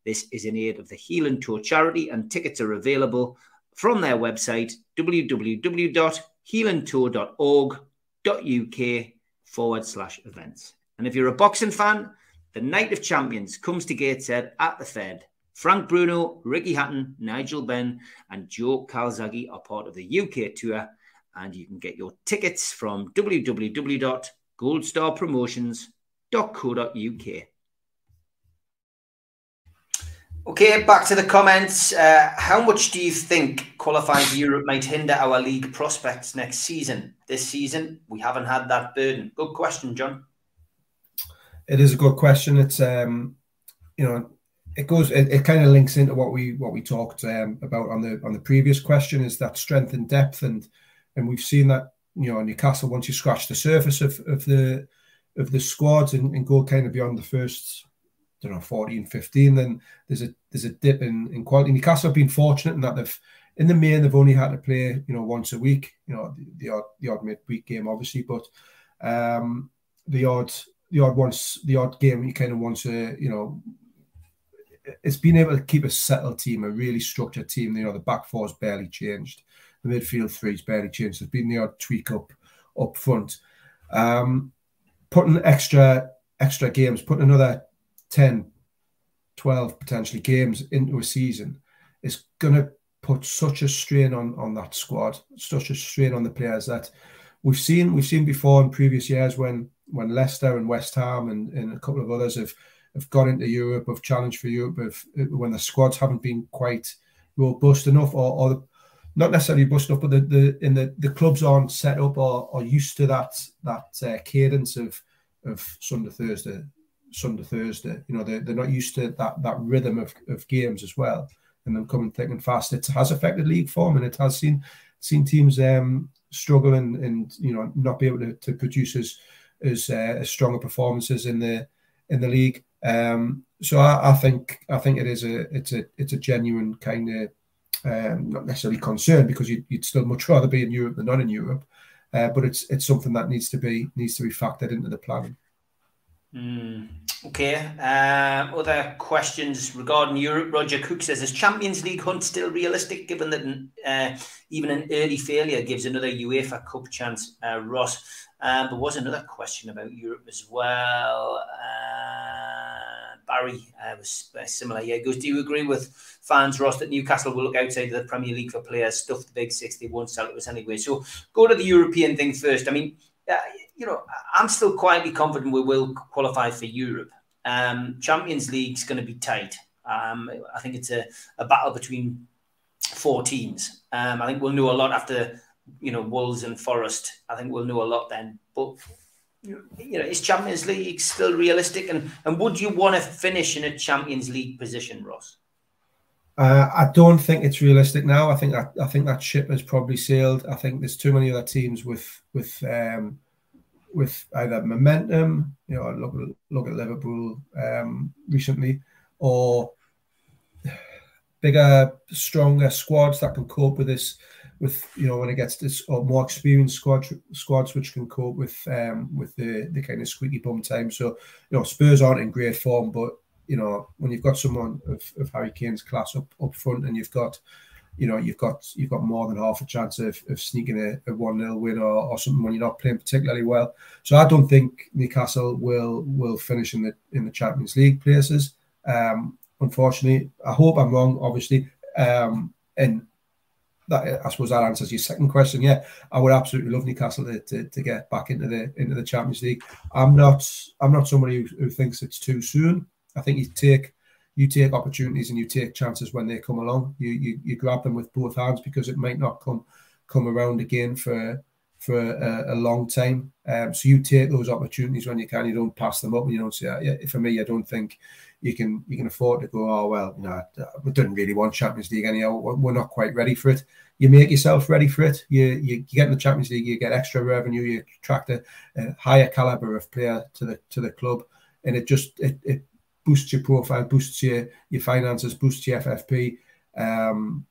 This is in aid of the Healing Tour charity, and tickets are available from their website www.healingtour.org.uk forward slash events. And if you're a boxing fan, the Night of Champions comes to Gateshead at the Fed. Frank Bruno, Ricky Hatton, Nigel Benn, and Joe Calzaghe are part of the UK tour. And you can get your tickets from www.goldstarpromotions.co.uk. Okay, back to the comments. Uh, how much do you think qualifying for Europe might hinder our league prospects next season? This season, we haven't had that burden. Good question, John it is a good question. It's um, you know, it goes it, it kind of links into what we what we talked um, about on the on the previous question is that strength and depth and and we've seen that you know in Newcastle once you scratch the surface of, of the of the squads and, and go kind of beyond the first I don't know 14 15 then there's a there's a dip in, in quality Newcastle have been fortunate in that they've in the main they've only had to play you know once a week you know the, the odd the odd midweek game obviously but um the odd the odd once the odd game you kind of want to you know it's been able to keep a settled team, a really structured team. You know, the back four's barely changed, the midfield three's barely changed. There's been the odd tweak up up front. Um, putting extra extra games, putting another 10, 12 potentially games into a season is going to put such a strain on on that squad, such a strain on the players that we've seen we've seen before in previous years when when Leicester and West Ham and, and a couple of others have have gone into Europe, have challenged for Europe, have, when the squads haven't been quite robust enough, or, or not necessarily robust enough, but the, the in the, the clubs aren't set up or, or used to that that uh, cadence of of Sunday Thursday, Sunday Thursday. You know, they're, they're not used to that that rhythm of, of games as well, and them coming thick and fast. It has affected league form, and it has seen seen teams um, struggle and, and you know not be able to, to produce as as, uh, stronger performances in the in the league. Um, so I, I, think I think it is a it's a it's a genuine kind of um, not necessarily concern because you'd, you'd, still much rather be in Europe than not in Europe, uh, but it's it's something that needs to be needs to be factored into the planning. Mm, okay. Uh, other questions regarding Europe? Roger Cook says, "Is Champions League hunt still realistic, given that uh, even an early failure gives another UEFA Cup chance?" Uh, Ross, um, there was another question about Europe as well. Uh, Barry uh, was similar. Yeah, goes. Do you agree with fans, Ross, that Newcastle will look outside of the Premier League for players? Stuff the big six, they won't sell it was anyway. So go to the European thing first. I mean, uh, you know, I'm still quietly confident we will qualify for Europe. Um, Champions League's going to be tight. Um, I think it's a, a battle between four teams. Um, I think we'll know a lot after you know, Wolves and Forest, I think we'll know a lot then. But you know, is Champions League still realistic? And and would you want to finish in a Champions League position, Ross? Uh, I don't think it's realistic now. I think that I think that ship has probably sailed. I think there's too many other teams with with um, with either momentum, you know, look look at Liverpool um, recently, or bigger, stronger squads that can cope with this. With you know when it gets this or more experienced squad squads which can cope with um, with the the kind of squeaky bum time. So you know Spurs aren't in great form, but you know when you've got someone of, of Harry Kane's class up up front and you've got you know you've got you've got more than half a chance of, of sneaking a, a one 0 win or, or something when you're not playing particularly well. So I don't think Newcastle will will finish in the in the Champions League places. Um, unfortunately, I hope I'm wrong. Obviously, um, and that uh, I suppose that answers your second question. Yeah, I would absolutely love Newcastle to, to, to get back into the into the Champions League. I'm not I'm not somebody who, who thinks it's too soon. I think you take you take opportunities and you take chances when they come along. You you, you grab them with both hands because it might not come come around again for for a, a long time. Um, so you take those opportunities when you can. You don't pass them up. And you don't say, yeah, for me, I don't think you can you can afford to go. Oh well, no, we didn't really want Champions League anyhow. We're not quite ready for it. You make yourself ready for it. You you, get in the Champions League, you get extra revenue. You attract a, a higher caliber of player to the to the club, and it just it, it boosts your profile, boosts your your finances, boosts your FFP um,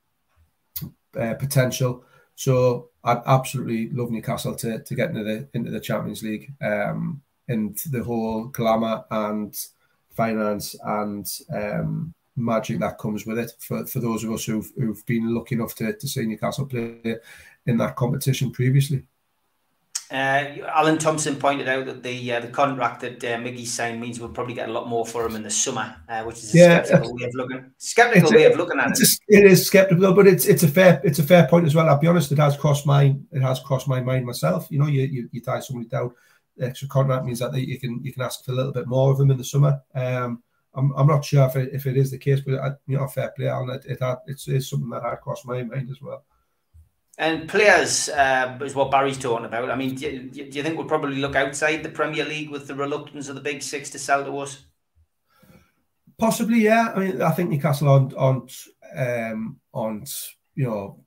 uh, potential. So I'd absolutely love Newcastle to to get into the into the Champions League um, and the whole glamour and finance and um, magic that comes with it for, for those of us who've, who've been lucky enough to, to see Newcastle play in that competition previously. Uh, Alan Thompson pointed out that the uh, the contract that uh, Miggy signed means we'll probably get a lot more for him in the summer, uh, which is a yeah, skeptical way of looking skeptical way of looking at it. A, it is skeptical, but it's it's a fair it's a fair point as well. I'll be honest, it has crossed my it has crossed my mind myself. You know, you you, you tie somebody down. The extra contract means that you can you can ask for a little bit more of them in the summer. Um, I'm, I'm not sure if it, if it is the case, but I, you know, fair play, and it, it had, it's, it's something that had crossed my mind as well. And players uh, is what Barry's talking about. I mean, do you, do you, think we'll probably look outside the Premier League with the reluctance of the big six to sell to us? Possibly, yeah. I mean, I think Newcastle aren't aren't, um, aren't you know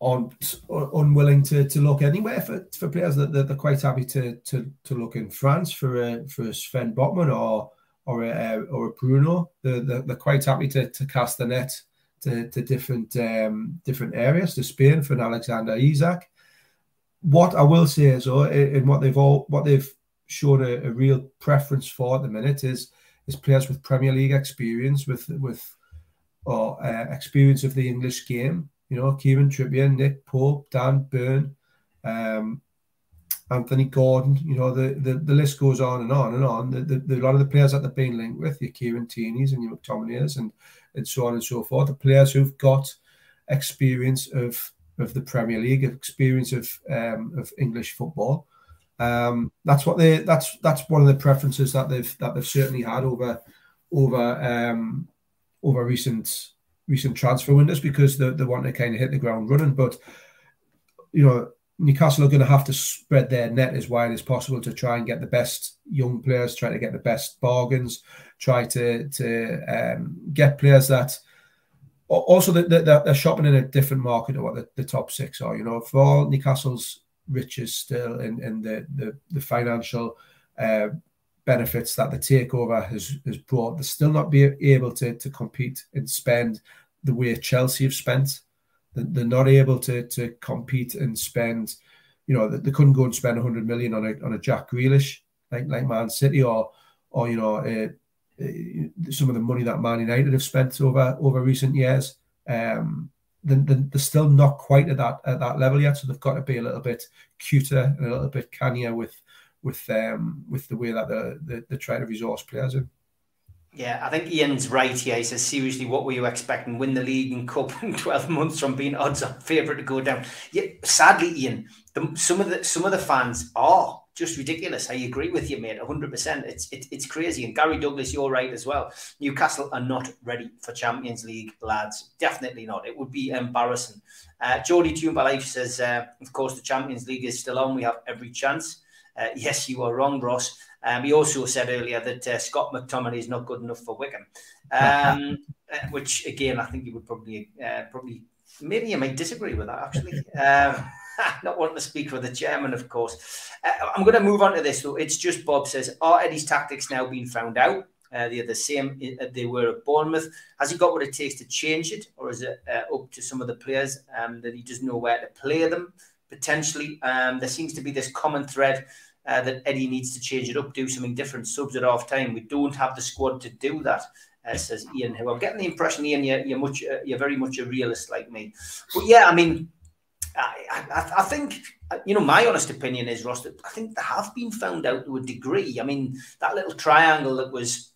aren't unwilling to, to look anywhere for, for players that they're, quite happy to, to to look in France for a for a Sven Botman or or a, or a Bruno. They're, they're, they're quite happy to, to cast the net to, to different um, different areas to Spain for an Alexander Isak. What I will say is, though, in what they've all what they've shown a, a, real preference for at the minute is is players with Premier League experience, with with or uh, experience of the English game. You know, Kieran Trippier, Nick Pope, Dan Burn, um, Anthony Gordon. You know, the, the, the list goes on and on and on. The, the, the, a lot of the players that they've been linked with, your Kieran Tierneys and your McTominays and and so on and so forth. The players who've got experience of of the Premier League, experience of um, of English football. Um, that's what they that's that's one of the preferences that they've that they've certainly had over over um, over recent recent transfer windows because they, they want to kind of hit the ground running. But you know, Newcastle are going to have to spread their net as wide as possible to try and get the best young players, try to get the best bargains, try to to um, get players that also that they're, shopping in a different market to what the, the, top six are. You know, for all Newcastle's riches still in, in the, the, the financial uh, benefits that the takeover has, has brought, they're still not be able to, to compete and spend the way Chelsea have spent. They're not able to, to compete and spend, you know, they couldn't go and spend 100 million on a, on a Jack Grealish like, like Man City or, or you know, uh, uh, some of the money that Man United have spent over over recent years. Um, they're, they're still not quite at that at that level yet, so they've got to be a little bit cuter and a little bit cannier with with um with the way that they're, they're trying to resource players in. Yeah, I think Ian's right here. He says, seriously, what were you expecting? Win the league and cup in 12 months from being odds on favourite to go down. Yeah, sadly, Ian, the, some of the some of the fans are just ridiculous. I agree with you, mate, 100%. It's it, it's crazy. And Gary Douglas, you're right as well. Newcastle are not ready for Champions League, lads. Definitely not. It would be embarrassing. Uh, Jody says, uh, of course, the Champions League is still on. We have every chance. Uh, yes, you are wrong, Ross. Um, he also said earlier that uh, Scott McTominay is not good enough for Wycombe, um, uh, which again I think you would probably uh, probably maybe you might disagree with that actually. Um, not wanting to speak for the chairman, of course. Uh, I'm going to move on to this. So it's just Bob says, are Eddie's tactics now being found out? Uh, they're the same uh, they were at Bournemouth. Has he got what it takes to change it, or is it uh, up to some of the players um, that he doesn't know where to play them? Potentially, um, there seems to be this common thread uh, that Eddie needs to change it up, do something different, subs at half time. We don't have the squad to do that. Uh, says Ian, who I'm getting the impression, Ian, you're, you're much, uh, you're very much a realist like me. But yeah, I mean, I, I, I, think, you know, my honest opinion is, Ross, I think they have been found out to a degree. I mean, that little triangle that was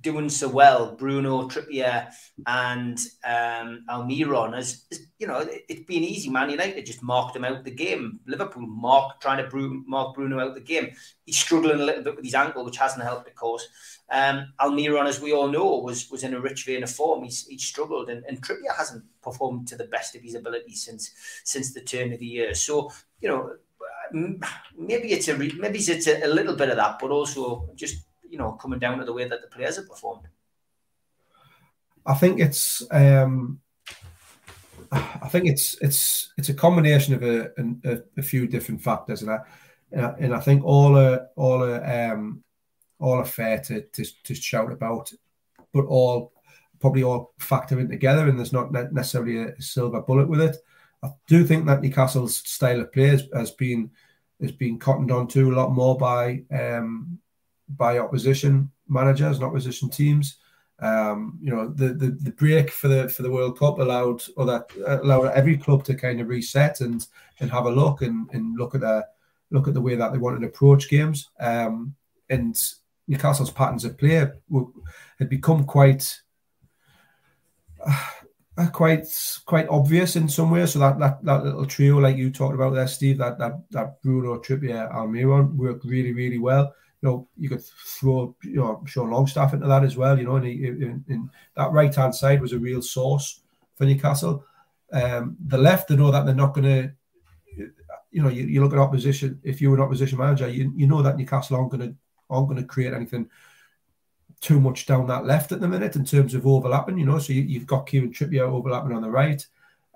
doing so well, Bruno, Trippier, and um, Almiron, as you know, it, has been easy. Man United just marked him out the game. Liverpool mark trying to mark Bruno out the game. He's struggling a little bit with his ankle, which hasn't helped, of course. Um, Almiron, as we all know, was was in a rich vein of form. He's, he's struggled, and, and Trippier hasn't performed to the best of his ability since since the turn of the year. So you know, maybe it's a maybe it's a, a little bit of that, but also just you know coming down to the way that the players have performed. I think it's um, I think it's it's it's a combination of a, a, a few different factors, and I and I think all are all are um, all are fair to, to to shout about, but all probably all factor in together, and there's not necessarily a silver bullet with it. I do think that Newcastle's style of play has, has been has been cottoned onto a lot more by um, by opposition managers and opposition teams. Um, you know, the, the the break for the for the World Cup allowed or that allowed every club to kind of reset and and have a look and, and look at the look at the way that they wanted to approach games. Um, and Newcastle's patterns of play had become quite uh, quite quite obvious in some ways. So that, that that little trio, like you talked about there, Steve, that that that Bruno Trippier Almiron worked really really well you know, you could throw you know Sean Longstaff into that as well. You know, and, he, in, in that right hand side was a real source for Newcastle. Um, the left, they know that they're not going to. You know, you, you look at opposition. If you're an opposition manager, you, you know that Newcastle aren't going to aren't going to create anything too much down that left at the minute in terms of overlapping. You know, so you, have got Kieran Trippier overlapping on the right.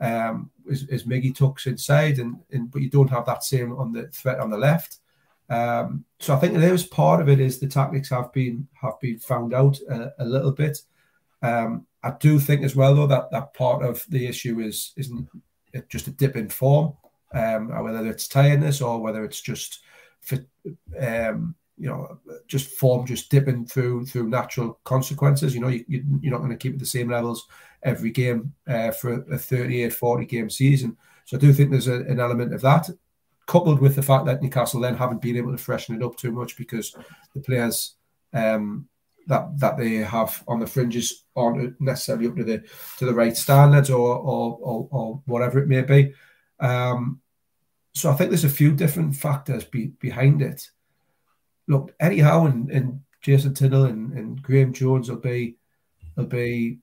Um, as, as Miggy tucks inside, and, and but you don't have that same on the threat on the left. Um, so I think there's part of it is the tactics have been have been found out a, a little bit. Um, I do think as well though that that part of the issue is isn't just a dip in form, um, whether it's tiredness or whether it's just for, um, you know just form just dipping through through natural consequences. You know you, you are not going to keep at the same levels every game uh, for a 38, 40 game season. So I do think there's a, an element of that coupled with the fact that Newcastle then haven't been able to freshen it up too much because the players um, that that they have on the fringes aren't necessarily up to the to the right standards or or, or, or whatever it may be. Um, so I think there's a few different factors be, behind it. Look, Eddie Howe and, and Jason Tindall and, and Graeme Jones will be will be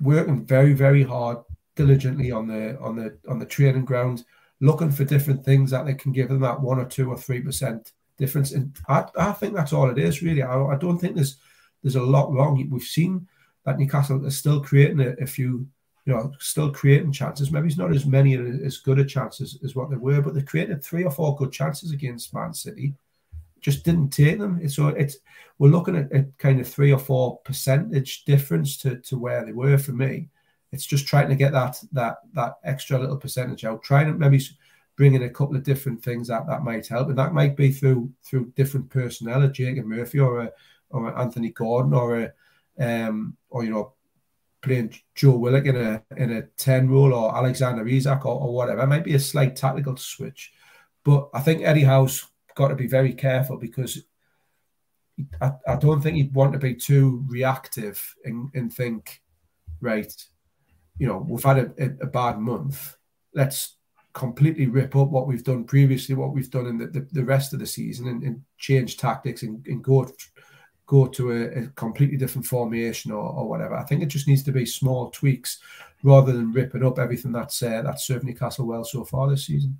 working very very hard diligently on the on the on the training ground looking for different things that they can give them that one or two or three percent difference. And I, I think that's all it is, really. I, I don't think there's there's a lot wrong. We've seen that Newcastle is still creating a, a few, you know, still creating chances. Maybe it's not as many as good a chances as what they were, but they created three or four good chances against Man City. Just didn't take them. So it's we're looking at a kind of three or four percentage difference to, to where they were for me. It's just trying to get that that that extra little percentage out. Trying to maybe bring in a couple of different things that that might help, and that might be through through different personnel, a Jacob Murphy or a or Anthony Gordon or a um or you know playing Joe Willock in a in a ten role or Alexander Isak or, or whatever. It might be a slight tactical switch, but I think Eddie Howe's got to be very careful because I, I don't think he'd want to be too reactive and, and think, right, you know, we've had a, a, a bad month. Let's completely rip up what we've done previously, what we've done in the, the, the rest of the season, and, and change tactics and, and go go to a, a completely different formation or, or, whatever. I think it just needs to be small tweaks rather than ripping up everything that's uh, that's served Newcastle well so far this season.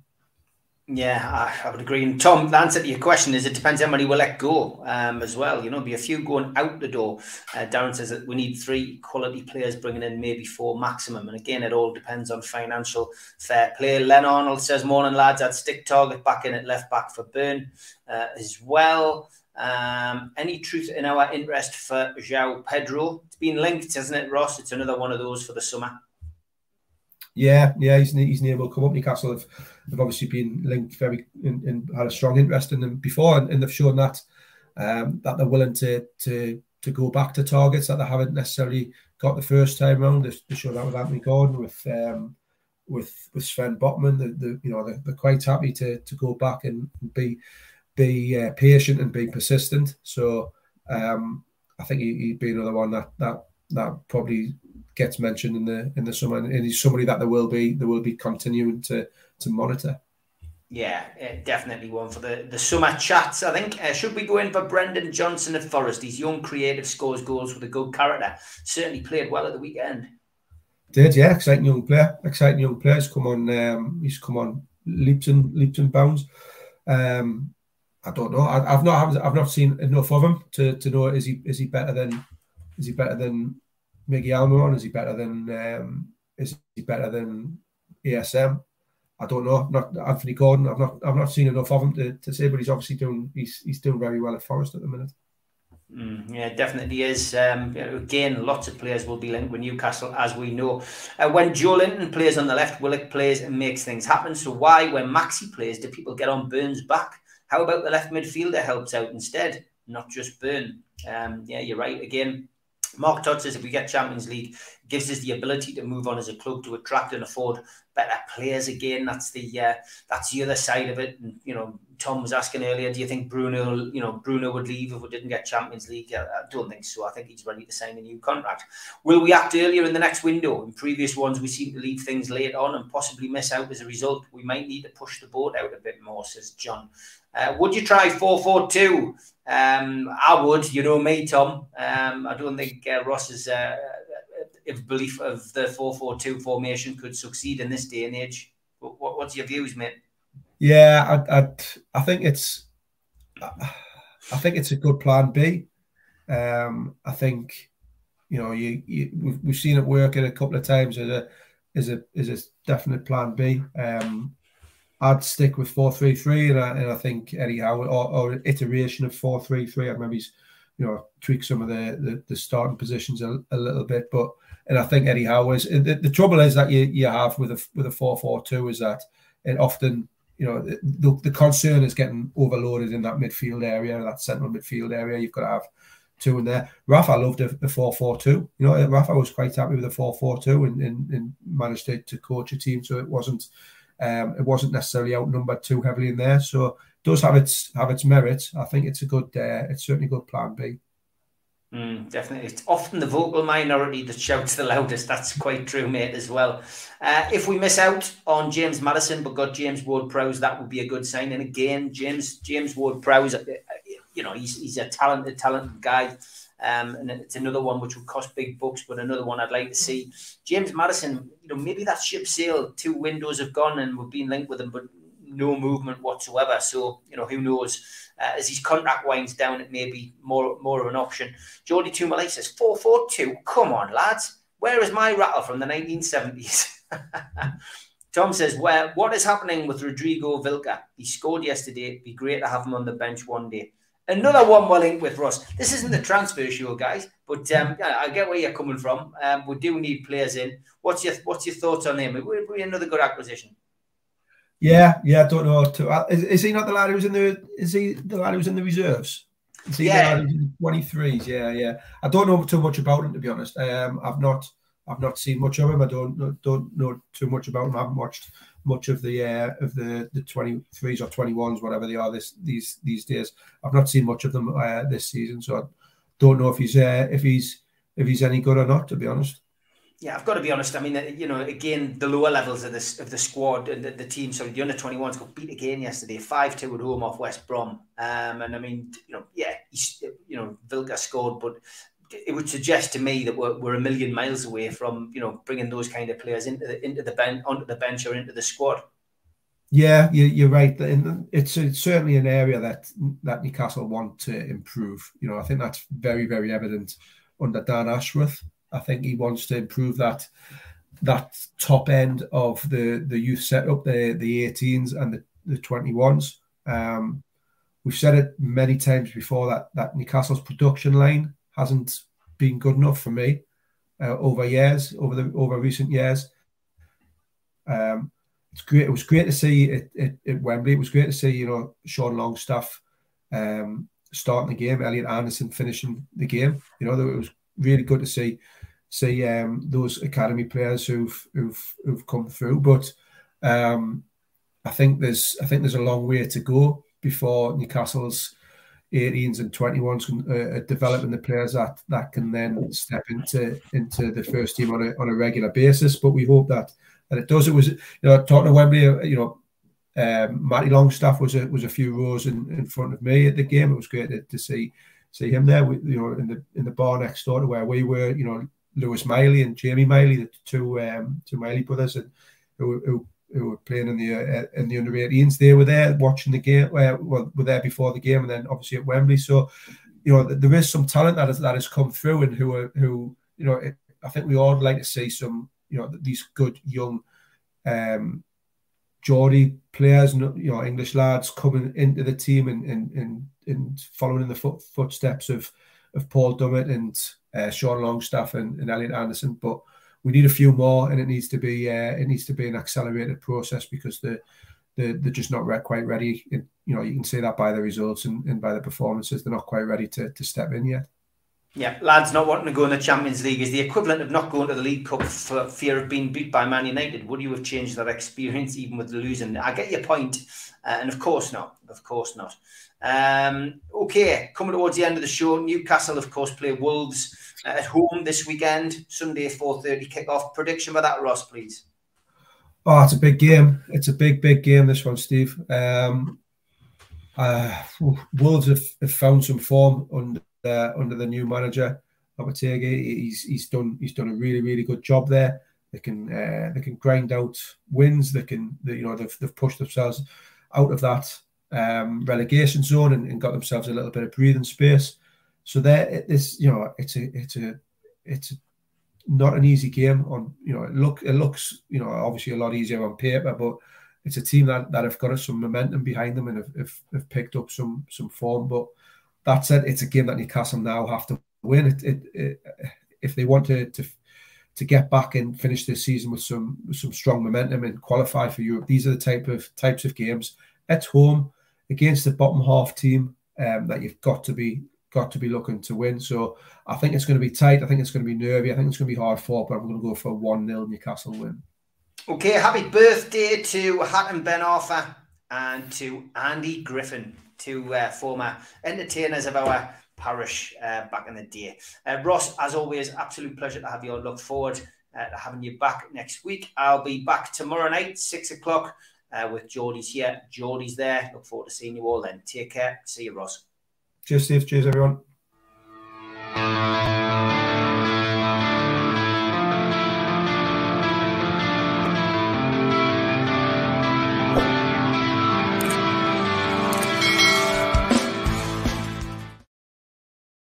Yeah, I, I, would agree. And Tom, the answer to your question is it depends how many we let go um, as well. You know, be a few going out the door. Uh, Darren says that we need three quality players, bringing in maybe four maximum. And again, it all depends on financial fair play. Len Arnold says, "Morning lads, I'd stick Targett back in at left back for Burn uh, as well." Um, any truth in our interest for João Pedro? It's been linked, hasn't it, Ross? It's another one of those for the summer. Yeah, yeah, he's he's able to come up. Newcastle have, have obviously been linked very and had a strong interest in them before, and, and they've shown that um, that they're willing to to to go back to targets that they haven't necessarily got the first time around. They, they showed that with Anthony Gordon, with um, with with Sven Botman. The, the you know they're, they're, quite happy to to go back and be be uh, patient and be persistent. So um, I think he, would be another one that that that probably gets mentioned in the in the summer, and he's somebody that there will be there will be continuing to to monitor. Yeah, definitely one for the, the summer chats. I think uh, should we go in for Brennan Johnson at Forest? He's young, creative, scores goals with a good character. Certainly played well at the weekend. Did yeah, exciting young player, exciting young player. He's come on, um, he's come on leaps and leaps and bounds. Um, I don't know. I, have not I've not seen enough of him to, to know is he is he better than is he better than Miggy Almiron? Is he better than um, is he better than ASM? I don't know. Not Anthony Gordon. I've not I've not seen enough of him to, to say, but he's obviously doing he's he's doing very well at Forest at the minute. Mm, yeah, definitely is. Um, again, lots of players will be linked with Newcastle, as we know. Uh, when Joelinton plays on the left, Willock plays and makes things happen. So why, when Maxi plays, do people get on Burn's back? How about the left midfielder helps out instead, not just Burn? Um, yeah, you're right. Again, Mark Todd says if we get Champions League, gives us the ability to move on as a club to attract and afford better players again. That's the uh, that's the other side of it. And you know, Tom was asking earlier, do you think Bruno, you know, Bruno would leave if we didn't get Champions League? I, I don't think so. I think he's ready to sign a new contract. Will we act earlier in the next window? In previous ones, we seem to leave things late on and possibly miss out as a result. We might need to push the boat out a bit more, says John. Uh, would you try 4 4 2? Um, I would, you know me, Tom. Um, I don't think uh, Ross's uh, belief of the 4 4 2 formation could succeed in this day and age. What, what's your views, mate? Yeah, I, I, I think it's I think it's a good plan B. Um, I think you know you, you we've, we've seen it work in a couple of times as a as a as a definite plan B. Um, I'd stick with four three three, and I, and I think Eddie or, or iteration of four three three. I'd maybe you know tweak some of the the, the starting positions a, a, little bit, but and I think Eddie is the, the trouble is that you you have with a with a four four two is that it often you know the, the concern is getting overloaded in that midfield area, that central midfield area. You've got to have two in there. Rafa loved a 4 4 2. You know, Rafa was quite happy with a 4 4 2 and, and, and managed to, to coach a team so it wasn't um, it wasn't necessarily outnumbered too heavily in there, so it does have its have its merits. I think it's a good, uh, it's certainly a good plan B. Mm, definitely. It's often the vocal minority that shouts the loudest. That's quite true, mate, as well. Uh, if we miss out on James Maddison but got James Ward Prowse, that would be a good sign. And again, James James Ward Prowse, uh, you know, he's, he's a talented, talented guy. Um, and it's another one which would cost big bucks, but another one I'd like to see. James Maddison, you know, maybe that ship sailed. Two windows have gone, and we've been linked with him, but no movement whatsoever. So you know, who knows? Uh, as his contract winds down, it may be more more of an option. Jordy Tumalay says four four two. Come on, lads. Where is my rattle from the 1970s? Tom says, "Where? What is happening with Rodrigo Vilca? He scored yesterday. It'd be great to have him on the bench one day." Another one we're linked with Ross. This isn't the transfer show, guys, but um, I get where you're coming from. Um, we do need players in. What's your What's your thoughts on him? It would be another good acquisition. Yeah, yeah, I don't know. Uh, is, is, he not the lad who's in the? Is he the lad who's in the reserves? Is he yeah, twenty threes. Yeah, yeah. I don't know too much about him to be honest. Um, I've not, I've not seen much of him. I don't don't know too much about him. I haven't watched much of the uh, of the the 23s or 21s, whatever they are this these these days. I've not seen much of them uh, this season, so I don't know if he's uh, if he's if he's any good or not. To be honest. Yeah, I've got to be honest. I mean, you know, again, the lower levels of this of the squad and the, the team. So the under twenty ones got beat again yesterday, five two at home off West Brom. Um, and I mean, you know, yeah, you know, Vilca scored, but it would suggest to me that we're, we're a million miles away from you know bringing those kind of players into the into the bench onto the bench or into the squad. Yeah, you, are right. It's, it's certainly an area that that Newcastle want to improve. You know, I think that's very very evident under Dan Ashworth. I think he wants to improve that that top end of the the youth setup, the the 18s and the the 21s. Um, we've said it many times before that that Newcastle's production line hasn't been good enough for me uh, over years, over the over recent years. Um, it's great. It was great to see it, at Wembley. It was great to see you know Sean Longstaff um, starting the game, Elliot Anderson finishing the game. You know, it was really good to see see um, those academy players who've who've, who've come through. But um, I think there's I think there's a long way to go before Newcastle's 18s and 21s can uh, developing the players that that can then step into into the first team on a on a regular basis. But we hope that that it does. It was you know talking to Wembley, uh, you know. Um, Matty Longstaff was a was a few rows in, in front of me at the game. It was great to, to see see him there. We, you know, in the in the bar next door to where we were. You know, Lewis Miley and Jamie Miley, the two um, two Miley brothers, and who, who, who were playing in the uh, in the under 18s. They were there watching the game. Well, were there before the game, and then obviously at Wembley. So, you know, there is some talent that has that has come through, and who are who you know. It, I think we all like to see some you know these good young um Geordie players, you know, English lads coming into the team and and and, and following in the foot, footsteps of of Paul Dummett and uh, Sean Longstaff and, and Elliot Anderson, but we need a few more, and it needs to be uh, it needs to be an accelerated process because the they're, they're just not quite ready. you know, you can see that by the results and, and by the performances. They're not quite ready to, to step in yet. Yeah, lads not wanting to go in the Champions League is the equivalent of not going to the League Cup for fear of being beat by Man United. Would you have changed that experience even with losing? I get your point, uh, and of course not. Of course not. Um, okay, coming towards the end of the show, Newcastle, of course, play Wolves at home this weekend, Sunday, 4.30 kick-off. Prediction for that, Ross, please. Oh, it's a big game. It's a big, big game, this one, Steve. Um, uh, Wolves have, have, found some form under uh, under the new manager, Lopetegui. He's he's done he's done a really really good job there. They can uh, they can grind out wins. They can they, you know they've, they've pushed themselves out of that um, relegation zone and, and, got themselves a little bit of breathing space. So there, this you know, it's a it's a it's a, not an easy game. On you know, it look it looks you know obviously a lot easier on paper, but it's a team that, that have got some momentum behind them and have, have, have picked up some some form. But that said, it's a game that Newcastle now have to win. It, it, it if they want to, to to get back and finish this season with some with some strong momentum and qualify for Europe. These are the type of types of games at home against the bottom half team um, that you've got to be got to be looking to win. So I think it's going to be tight. I think it's going to be nervy. I think it's going to be hard fought, but I'm going to go for a 1 0 Newcastle win. Okay, happy birthday to Hatem Ben Arfa and to Andy Griffin, two uh, former entertainers of our parish uh, back in the day. Uh, Ross, as always, absolute pleasure to have you on. Look forward uh, to having you back next week. I'll be back tomorrow night, six o'clock uh, with Geordie's here. Geordie's there. Look forward to seeing you all then. Take care. See you, Ross. Cheers, Steve. Cheers, everyone.